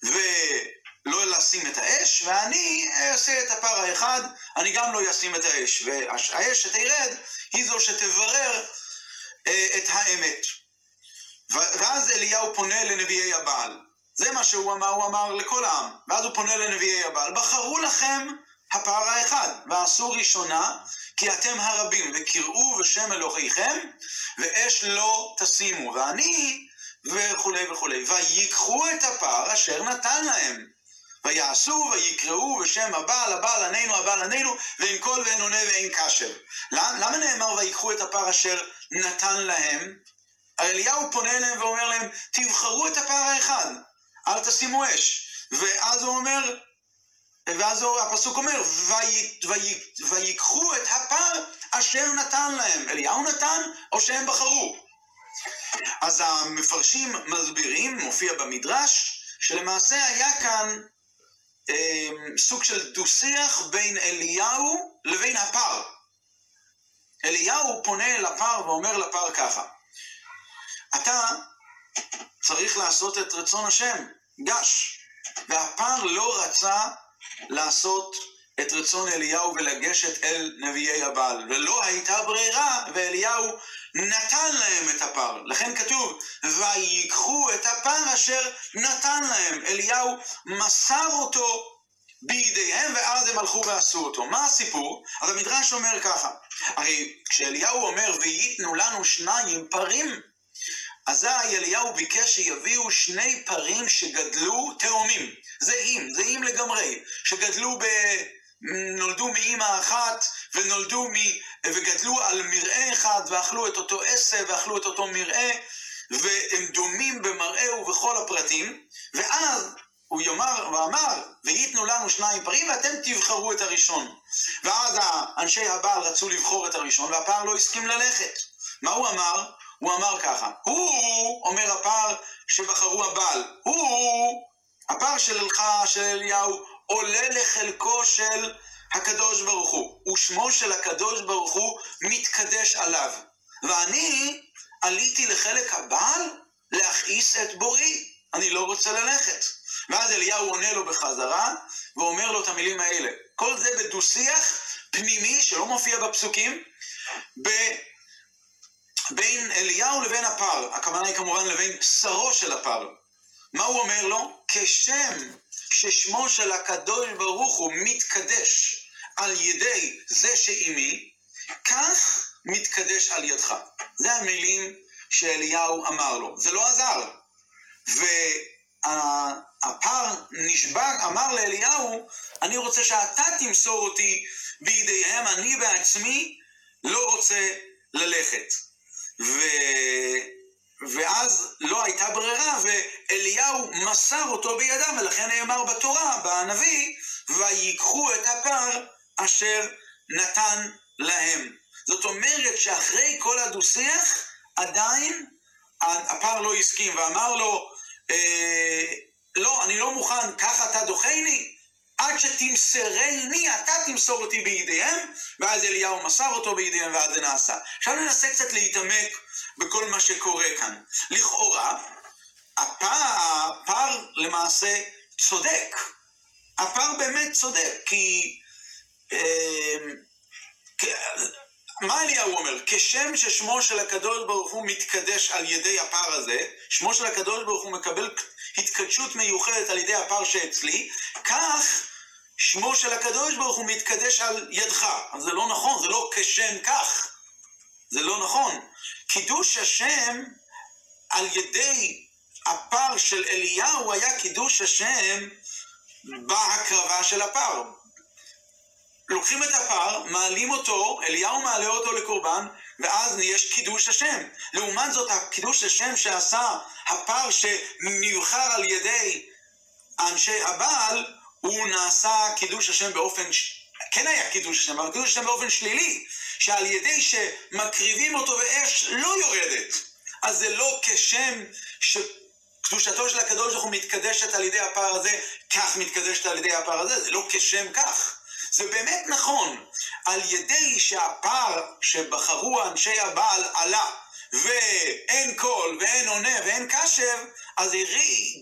ולא לשים את האש, ואני אעשה את הפר האחד, אני גם לא אשים את האש. והאש שתרד היא זו שתברר אה, את האמת. ואז אליהו פונה לנביאי הבעל. זה מה שהוא אמר, הוא אמר לכל העם. ואז הוא פונה לנביאי הבעל. בחרו לכם הפר האחד, ועשו ראשונה, כי אתם הרבים, וקראו בשם אלוהיכם, ואש לא תשימו. ואני וכולי וכולי. ויקחו את הפר אשר נתן להם. ויעשו ויקראו בשם הבעל, הבעל עננו, הבעל עננו, ואין קול ואין עונה ואין קשר. למה נאמר ויקחו את הפר אשר נתן להם? אליהו פונה אליהם ואומר להם, תבחרו את הפר האחד, אל תשימו אש. ואז הוא אומר, ואז הפסוק אומר, ויקחו את הפר אשר נתן להם. אליהו נתן, או שהם בחרו? אז המפרשים מסבירים, מופיע במדרש, שלמעשה היה כאן אה, סוג של דו-שיח בין אליהו לבין הפר. אליהו פונה לפר ואומר לפר ככה, אתה צריך לעשות את רצון השם, גש. והפר לא רצה לעשות את רצון אליהו ולגשת אל נביאי הבעל, ולא הייתה ברירה, ואליהו נתן להם את הפר. לכן כתוב, ויקחו את הפר אשר נתן להם. אליהו מסר אותו בידיהם, ואז הם הלכו ועשו אותו. מה הסיפור? אז המדרש אומר ככה, הרי כשאליהו אומר, וייתנו לנו שניים פרים, אזי אליהו ביקש שיביאו שני פרים שגדלו תאומים, זהים, זהים לגמרי, שגדלו ב... נולדו מאימא אחת ונולדו מ... וגדלו על מרעה אחד ואכלו את אותו עשב ואכלו את אותו מרעה והם דומים במראה ובכל הפרטים. ואז הוא יאמר ואמר וייתנו לנו שניים פרים ואתם תבחרו את הראשון. ואז אנשי הבעל רצו לבחור את הראשון והפער לא הסכים ללכת. מה הוא אמר? הוא אמר ככה הוא אומר הפער שבחרו הבעל הוא הפער שלך של אליהו עולה לחלקו של הקדוש ברוך הוא, ושמו של הקדוש ברוך הוא מתקדש עליו. ואני עליתי לחלק הבעל להכעיס את בוראי, אני לא רוצה ללכת. ואז אליהו עונה לו בחזרה, ואומר לו את המילים האלה. כל זה בדו-שיח פנימי, שלא מופיע בפסוקים, ב... בין אליהו לבין הפר. הכוונה היא כמובן לבין שרו של הפר. מה הוא אומר לו? כשם ששמו של הקדוש ברוך הוא מתקדש על ידי זה שעימי, כך מתקדש על ידך. זה המילים שאליהו אמר לו. זה לא עזר. והפר נשבע, אמר לאליהו, אני רוצה שאתה תמסור אותי בידיהם, אני בעצמי לא רוצה ללכת. ו... ואז לא הייתה ברירה, ואליהו מסר אותו בידם, ולכן נאמר בתורה, בנביא, ויקחו את הפר אשר נתן להם. זאת אומרת שאחרי כל הדו-שיח, עדיין הפר לא הסכים, ואמר לו, אה, לא, אני לא מוכן, ככה אתה דוחני? עד שתמסרני, אתה תמסור אותי בידיהם, ואז אליהו מסר אותו בידיהם, ואז זה נעשה. עכשיו ננסה קצת להתעמק בכל מה שקורה כאן. לכאורה, הפער, הפער למעשה צודק. הפער באמת צודק, כי... אה, מה אליהו אומר? כשם ששמו של הקדוש ברוך הוא מתקדש על ידי הפער הזה, שמו של הקדוש ברוך הוא מקבל התקדשות מיוחדת על ידי הפער שאצלי, כך שמו של הקדוש ברוך הוא מתקדש על ידך. אז זה לא נכון, זה לא כשם כך. זה לא נכון. קידוש השם על ידי הפר של אליהו היה קידוש השם בהקרבה של הפר. לוקחים את הפר, מעלים אותו, אליהו מעלה אותו לקורבן, ואז יש קידוש השם. לעומת זאת, הקידוש השם שעשה הפר שנבחר על ידי אנשי הבעל, הוא נעשה קידוש השם באופן, כן היה קידוש השם, אבל קידוש השם באופן שלילי, שעל ידי שמקריבים אותו ואש לא יורדת. אז זה לא כשם שקדושתו של הקדוש ברוך הוא מתקדשת על ידי הפער הזה, כך מתקדשת על ידי הפער הזה, זה לא כשם כך. זה באמת נכון, על ידי שהפער שבחרו אנשי הבעל עלה, ואין קול, ואין עונה, ואין קשב, אז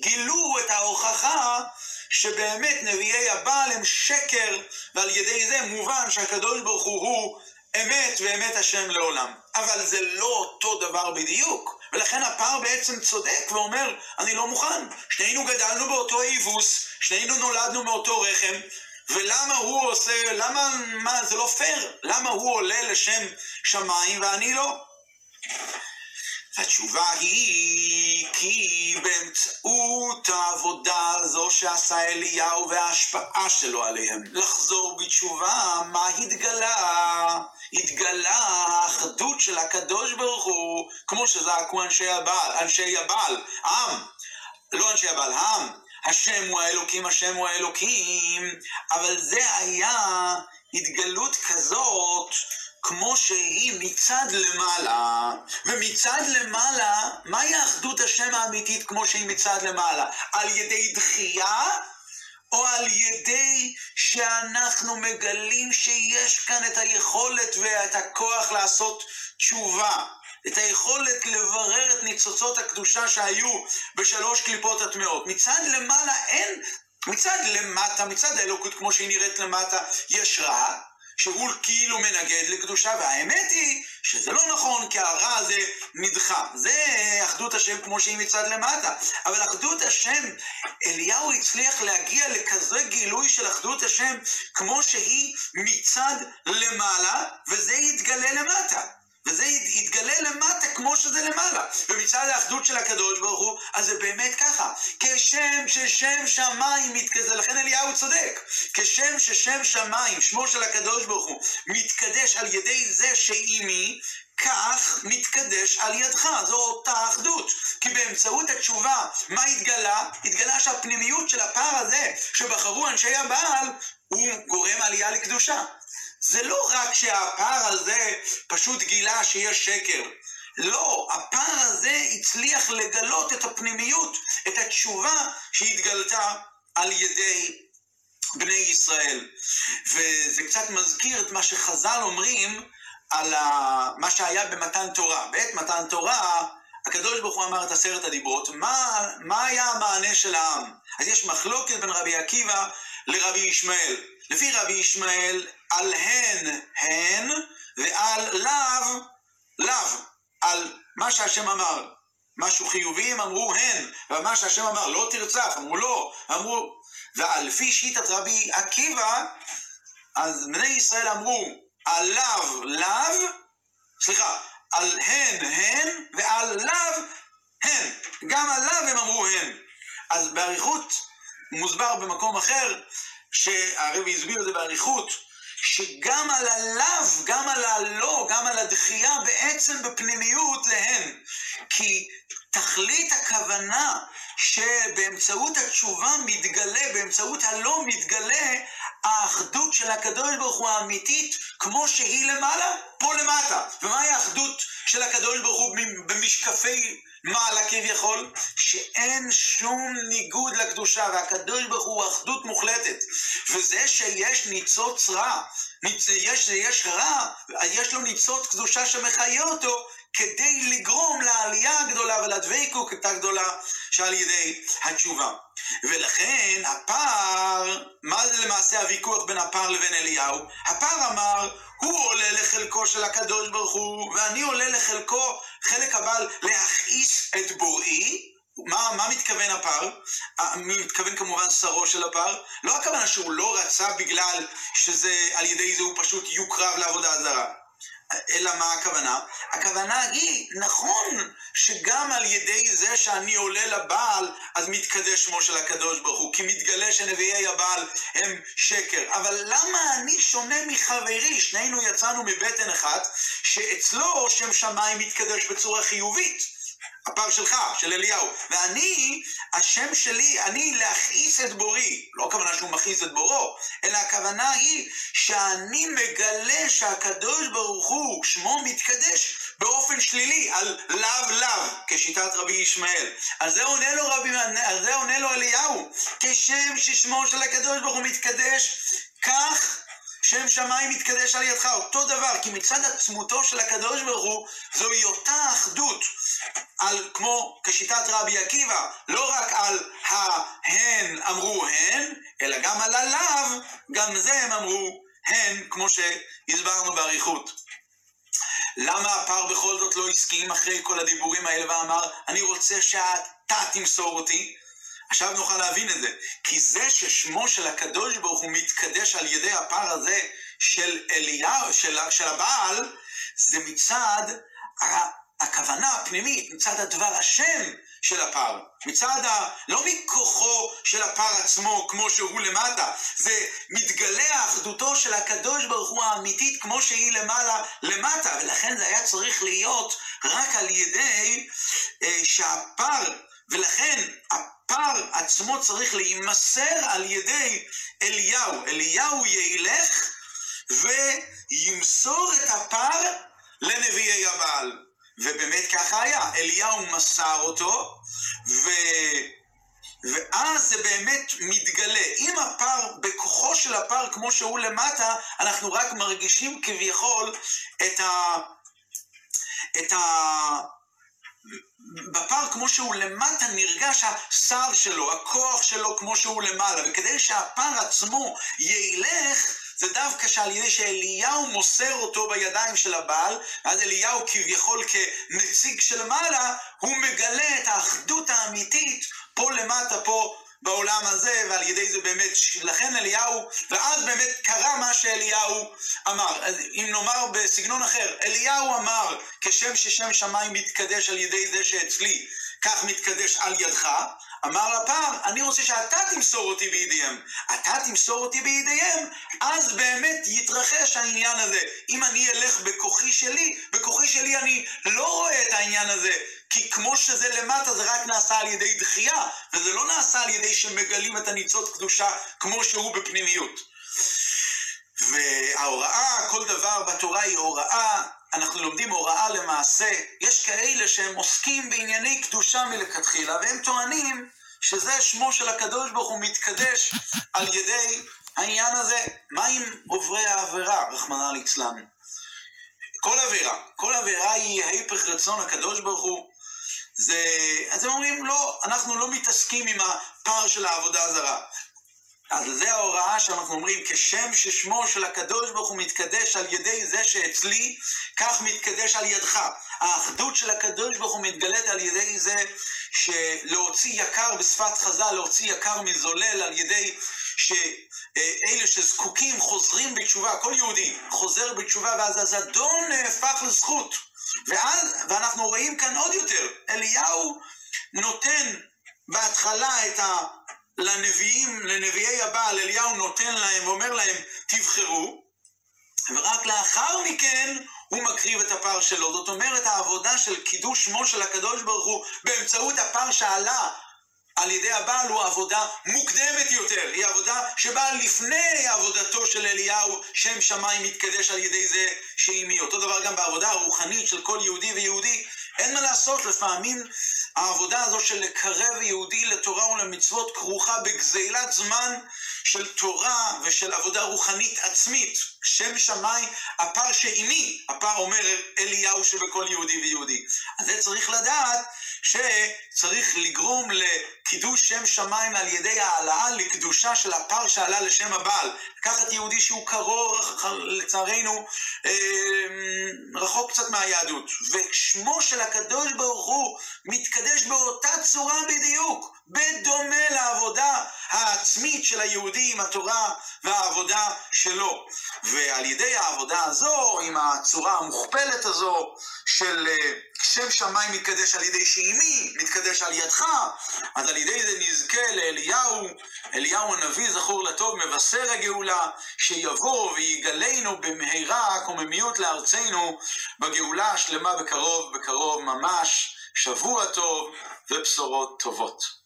גילו את ההוכחה שבאמת נביאי הבעל הם שקר, ועל ידי זה מובן שהקדוש ברוך הוא הוא אמת ואמת השם לעולם. אבל זה לא אותו דבר בדיוק, ולכן הפער בעצם צודק ואומר, אני לא מוכן. שנינו גדלנו באותו אבוס, שנינו נולדנו מאותו רחם, ולמה הוא עושה, למה, מה, זה לא פייר, למה הוא עולה לשם שמיים ואני לא? התשובה היא כי באמצעות העבודה הזו שעשה אליהו וההשפעה שלו עליהם, לחזור בתשובה, מה התגלה? התגלה האחדות של הקדוש ברוך הוא, כמו שזעקו אנשי הבעל, אנשי הבעל, העם, לא אנשי הבעל, העם, השם הוא האלוקים, השם הוא האלוקים, אבל זה היה התגלות כזאת כמו שהיא מצד למעלה, ומצד למעלה, מהי האחדות השם האמיתית כמו שהיא מצד למעלה? על ידי דחייה או על ידי שאנחנו מגלים שיש כאן את היכולת ואת הכוח לעשות תשובה, את היכולת לברר את ניצוצות הקדושה שהיו בשלוש קליפות הטמעות. מצד למעלה אין, מצד למטה, מצד האלוקות כמו שהיא נראית למטה, יש רע, שהוא כאילו מנגד לקדושה, והאמת היא שזה לא נכון, כי הרע הזה נדחה. זה אחדות השם כמו שהיא מצד למטה. אבל אחדות השם, אליהו הצליח להגיע לכזה גילוי של אחדות השם כמו שהיא מצד למעלה, וזה יתגלה למטה. וזה יתגלה למטה כמו שזה למעלה. ומצד האחדות של הקדוש ברוך הוא, אז זה באמת ככה. כשם ששם שמיים מתקדש, לכן אליהו צודק. כשם ששם שמיים, שמו של הקדוש ברוך הוא, מתקדש על ידי זה שעימי, כך מתקדש על ידך, זו אותה אחדות. כי באמצעות התשובה, מה התגלה? התגלה שהפנימיות של הפער הזה שבחרו אנשי הבעל, הוא גורם עלייה לקדושה. זה לא רק שהפער הזה פשוט גילה שיש שקר. לא, הפער הזה הצליח לגלות את הפנימיות, את התשובה שהתגלתה על ידי בני ישראל. וזה קצת מזכיר את מה שחז"ל אומרים על מה שהיה במתן תורה. בעת מתן תורה, הקדוש ברוך הוא אמר את עשרת הדיברות, מה, מה היה המענה של העם? אז יש מחלוקת בין רבי עקיבא לרבי ישמעאל. לפי רבי ישמעאל, על הן הן, ועל לאו לאו. על מה שהשם אמר, משהו חיובי הם אמרו הן, ומה שהשם אמר לא תרצח, אמרו לא, אמרו, ועל פי שיטת רבי עקיבא, אז בני ישראל אמרו עליו לאו, סליחה, על הן הן, ועל לאו הן. גם עליו הם אמרו הן. אז באריכות מוסבר במקום אחר, שהרבי הסביר את זה באריכות, שגם על הלאו, גם על הלא, גם על הדחייה, בעצם בפנימיות זה הן. כי תכלית הכוונה שבאמצעות התשובה מתגלה, באמצעות הלא מתגלה, האחדות של הקדוש ברוך הוא האמיתית, כמו שהיא למעלה, פה למטה. ומהי האחדות של הקדוש ברוך הוא במשקפי מעלה כביכול? שאין שום ניגוד לקדושה, והקדוש ברוך הוא אחדות מוחלטת. וזה שיש ניצוץ רע, יש, יש רע, יש לו ניצוץ קדושה שמחיה אותו, כדי לגרום לעלייה הגדולה ולדבקות הגדולה שעל ידי התשובה. ולכן הפער, מה זה למעשה הוויכוח בין הפער לבין אליהו? הפער אמר, הוא עולה לחלקו של הקדוש ברוך הוא, ואני עולה לחלקו, חלק אבל להכעיס את בוראי. מה, מה מתכוון הפער? אה, מתכוון כמובן שרו של הפער. לא הכוונה שהוא לא רצה בגלל שזה, על ידי זה הוא פשוט יוקרב לעבודה זרה. אלא מה הכוונה? הכוונה היא, נכון שגם על ידי זה שאני עולה לבעל, אז מתקדש שמו של הקדוש ברוך הוא, כי מתגלה שנביאי הבעל הם שקר. אבל למה אני שונה מחברי? שנינו יצאנו מבטן אחת, שאצלו שם שמיים מתקדש בצורה חיובית. הפר שלך, של אליהו. ואני, השם שלי, אני להכעיס את בורי. לא הכוונה שהוא מכעיס את בורו, אלא הכוונה היא שאני מגלה שהקדוש ברוך הוא, שמו מתקדש באופן שלילי, על לאו לאו, כשיטת רבי ישמעאל. על זה עונה לו רבי, על זה עונה לו אליהו. כשם ששמו של הקדוש ברוך הוא מתקדש, כך שם שמיים מתקדש על ידך, אותו דבר, כי מצד עצמותו של הקדוש ברוך הוא, זוהי אותה אחדות, על, כמו כשיטת רבי עקיבא, לא רק על ההן אמרו הן, אלא גם על הלאו, גם זה הם אמרו הן, כמו שהסברנו באריכות. למה הפר בכל זאת לא הסכים אחרי כל הדיבורים האלה ואמר, אני רוצה שאתה תמסור אותי? עכשיו נוכל להבין את זה. כי זה ששמו של הקדוש ברוך הוא מתקדש על ידי הפער הזה של אליהו, של, של הבעל, זה מצד הכוונה הפנימית, מצד הדבר השם של הפר, מצד ה... לא מכוחו של הפר עצמו כמו שהוא למטה, זה מתגלה אחדותו של הקדוש ברוך הוא האמיתית כמו שהיא למעלה למטה, ולכן זה היה צריך להיות רק על ידי אה, שהפר, ולכן הפר עצמו צריך להימסר על ידי אליהו. אליהו ילך וימסור את הפר לנביאי הבעל. ובאמת ככה היה, אליהו מסר אותו, ו... ואז זה באמת מתגלה. אם הפר, בכוחו של הפר כמו שהוא למטה, אנחנו רק מרגישים כביכול את ה... את ה... בפר כמו שהוא למטה נרגש השר שלו, הכוח שלו כמו שהוא למעלה, וכדי שהפר עצמו ילך, זה דווקא שעל ידי שאליהו מוסר אותו בידיים של הבעל, ואז אליהו כביכול כנציג של מעלה, הוא מגלה את האחדות האמיתית פה למטה, פה בעולם הזה, ועל ידי זה באמת, לכן אליהו, ואז באמת קרה מה שאליהו אמר. אז אם נאמר בסגנון אחר, אליהו אמר, כשם ששם שמיים מתקדש על ידי זה שאצלי, כך מתקדש על ידך, אמר לפעם, אני רוצה שאתה תמסור אותי בידיהם. אתה תמסור אותי בידיהם, אז באמת יתרחש העניין הזה. אם אני אלך בכוחי שלי, בכוחי שלי אני לא רואה את העניין הזה. כי כמו שזה למטה, זה רק נעשה על ידי דחייה, וזה לא נעשה על ידי שמגלים את הניצוץ קדושה כמו שהוא בפנימיות. וההוראה, כל דבר בתורה היא הוראה, אנחנו לומדים הוראה למעשה. יש כאלה שהם עוסקים בענייני קדושה מלכתחילה, והם טוענים שזה שמו של הקדוש ברוך הוא מתקדש על ידי העניין הזה. מה עם עוברי העבירה, רחמנא ליצלן? כל עבירה, כל עבירה היא ההפך רצון הקדוש ברוך הוא. זה, אז הם אומרים, לא, אנחנו לא מתעסקים עם הפער של העבודה הזרה. אז זה ההוראה שאנחנו אומרים, כשם ששמו של הקדוש ברוך הוא מתקדש על ידי זה שאצלי, כך מתקדש על ידך. האחדות של הקדוש ברוך הוא מתגלית על ידי זה שלהוציא יקר בשפת חז"ל, להוציא יקר מזולל על ידי שאלה שזקוקים חוזרים בתשובה, כל יהודי חוזר בתשובה ואז הזדון נהפך לזכות. ואז, ואנחנו רואים כאן עוד יותר, אליהו נותן בהתחלה את ה... לנביאים, לנביאי הבעל, אליהו נותן להם ואומר להם, תבחרו, ורק לאחר מכן הוא מקריב את הפר שלו. זאת אומרת, העבודה של קידוש שמו של הקדוש ברוך הוא באמצעות הפר שעלה על ידי הבעל הוא עבודה מוקדמת יותר, היא עבודה שבאה לפני עבודתו של אליהו, שם שמיים מתקדש על ידי זה שאימי. אותו דבר גם בעבודה הרוחנית של כל יהודי ויהודי, אין מה לעשות, לפעמים העבודה הזו של לקרב יהודי לתורה ולמצוות כרוכה בגזילת זמן של תורה ושל עבודה רוחנית עצמית. שם שמיים, הפר שאימי, הפר אומר אליהו שבכל יהודי ויהודי. אז זה צריך לדעת שצריך לגרום לקידוש שם שמיים על ידי העלאה לקדושה של הפר שעלה לשם הבעל. לקחת יהודי שהוא קרוב, לצערנו, אמ, רחוק קצת מהיהדות, ושמו של הקדוש ברוך הוא מתקדש באותה צורה בדיוק, בדומה לעבודה העצמית של היהודי עם התורה והעבודה שלו. ועל ידי העבודה הזו, עם הצורה המוכפלת הזו, של אה, שם שמיים מתקדש על ידי שאימי, מתקדש על ידך, אז על ידי זה נזכה לאליהו, אליהו הנביא זכור לטוב, מבשר הגאולה, שיבוא ויגלנו במהרה קוממיות לארצנו בגאולה השלמה בקרוב, בקרוב ממש, שבוע טוב ובשורות טובות.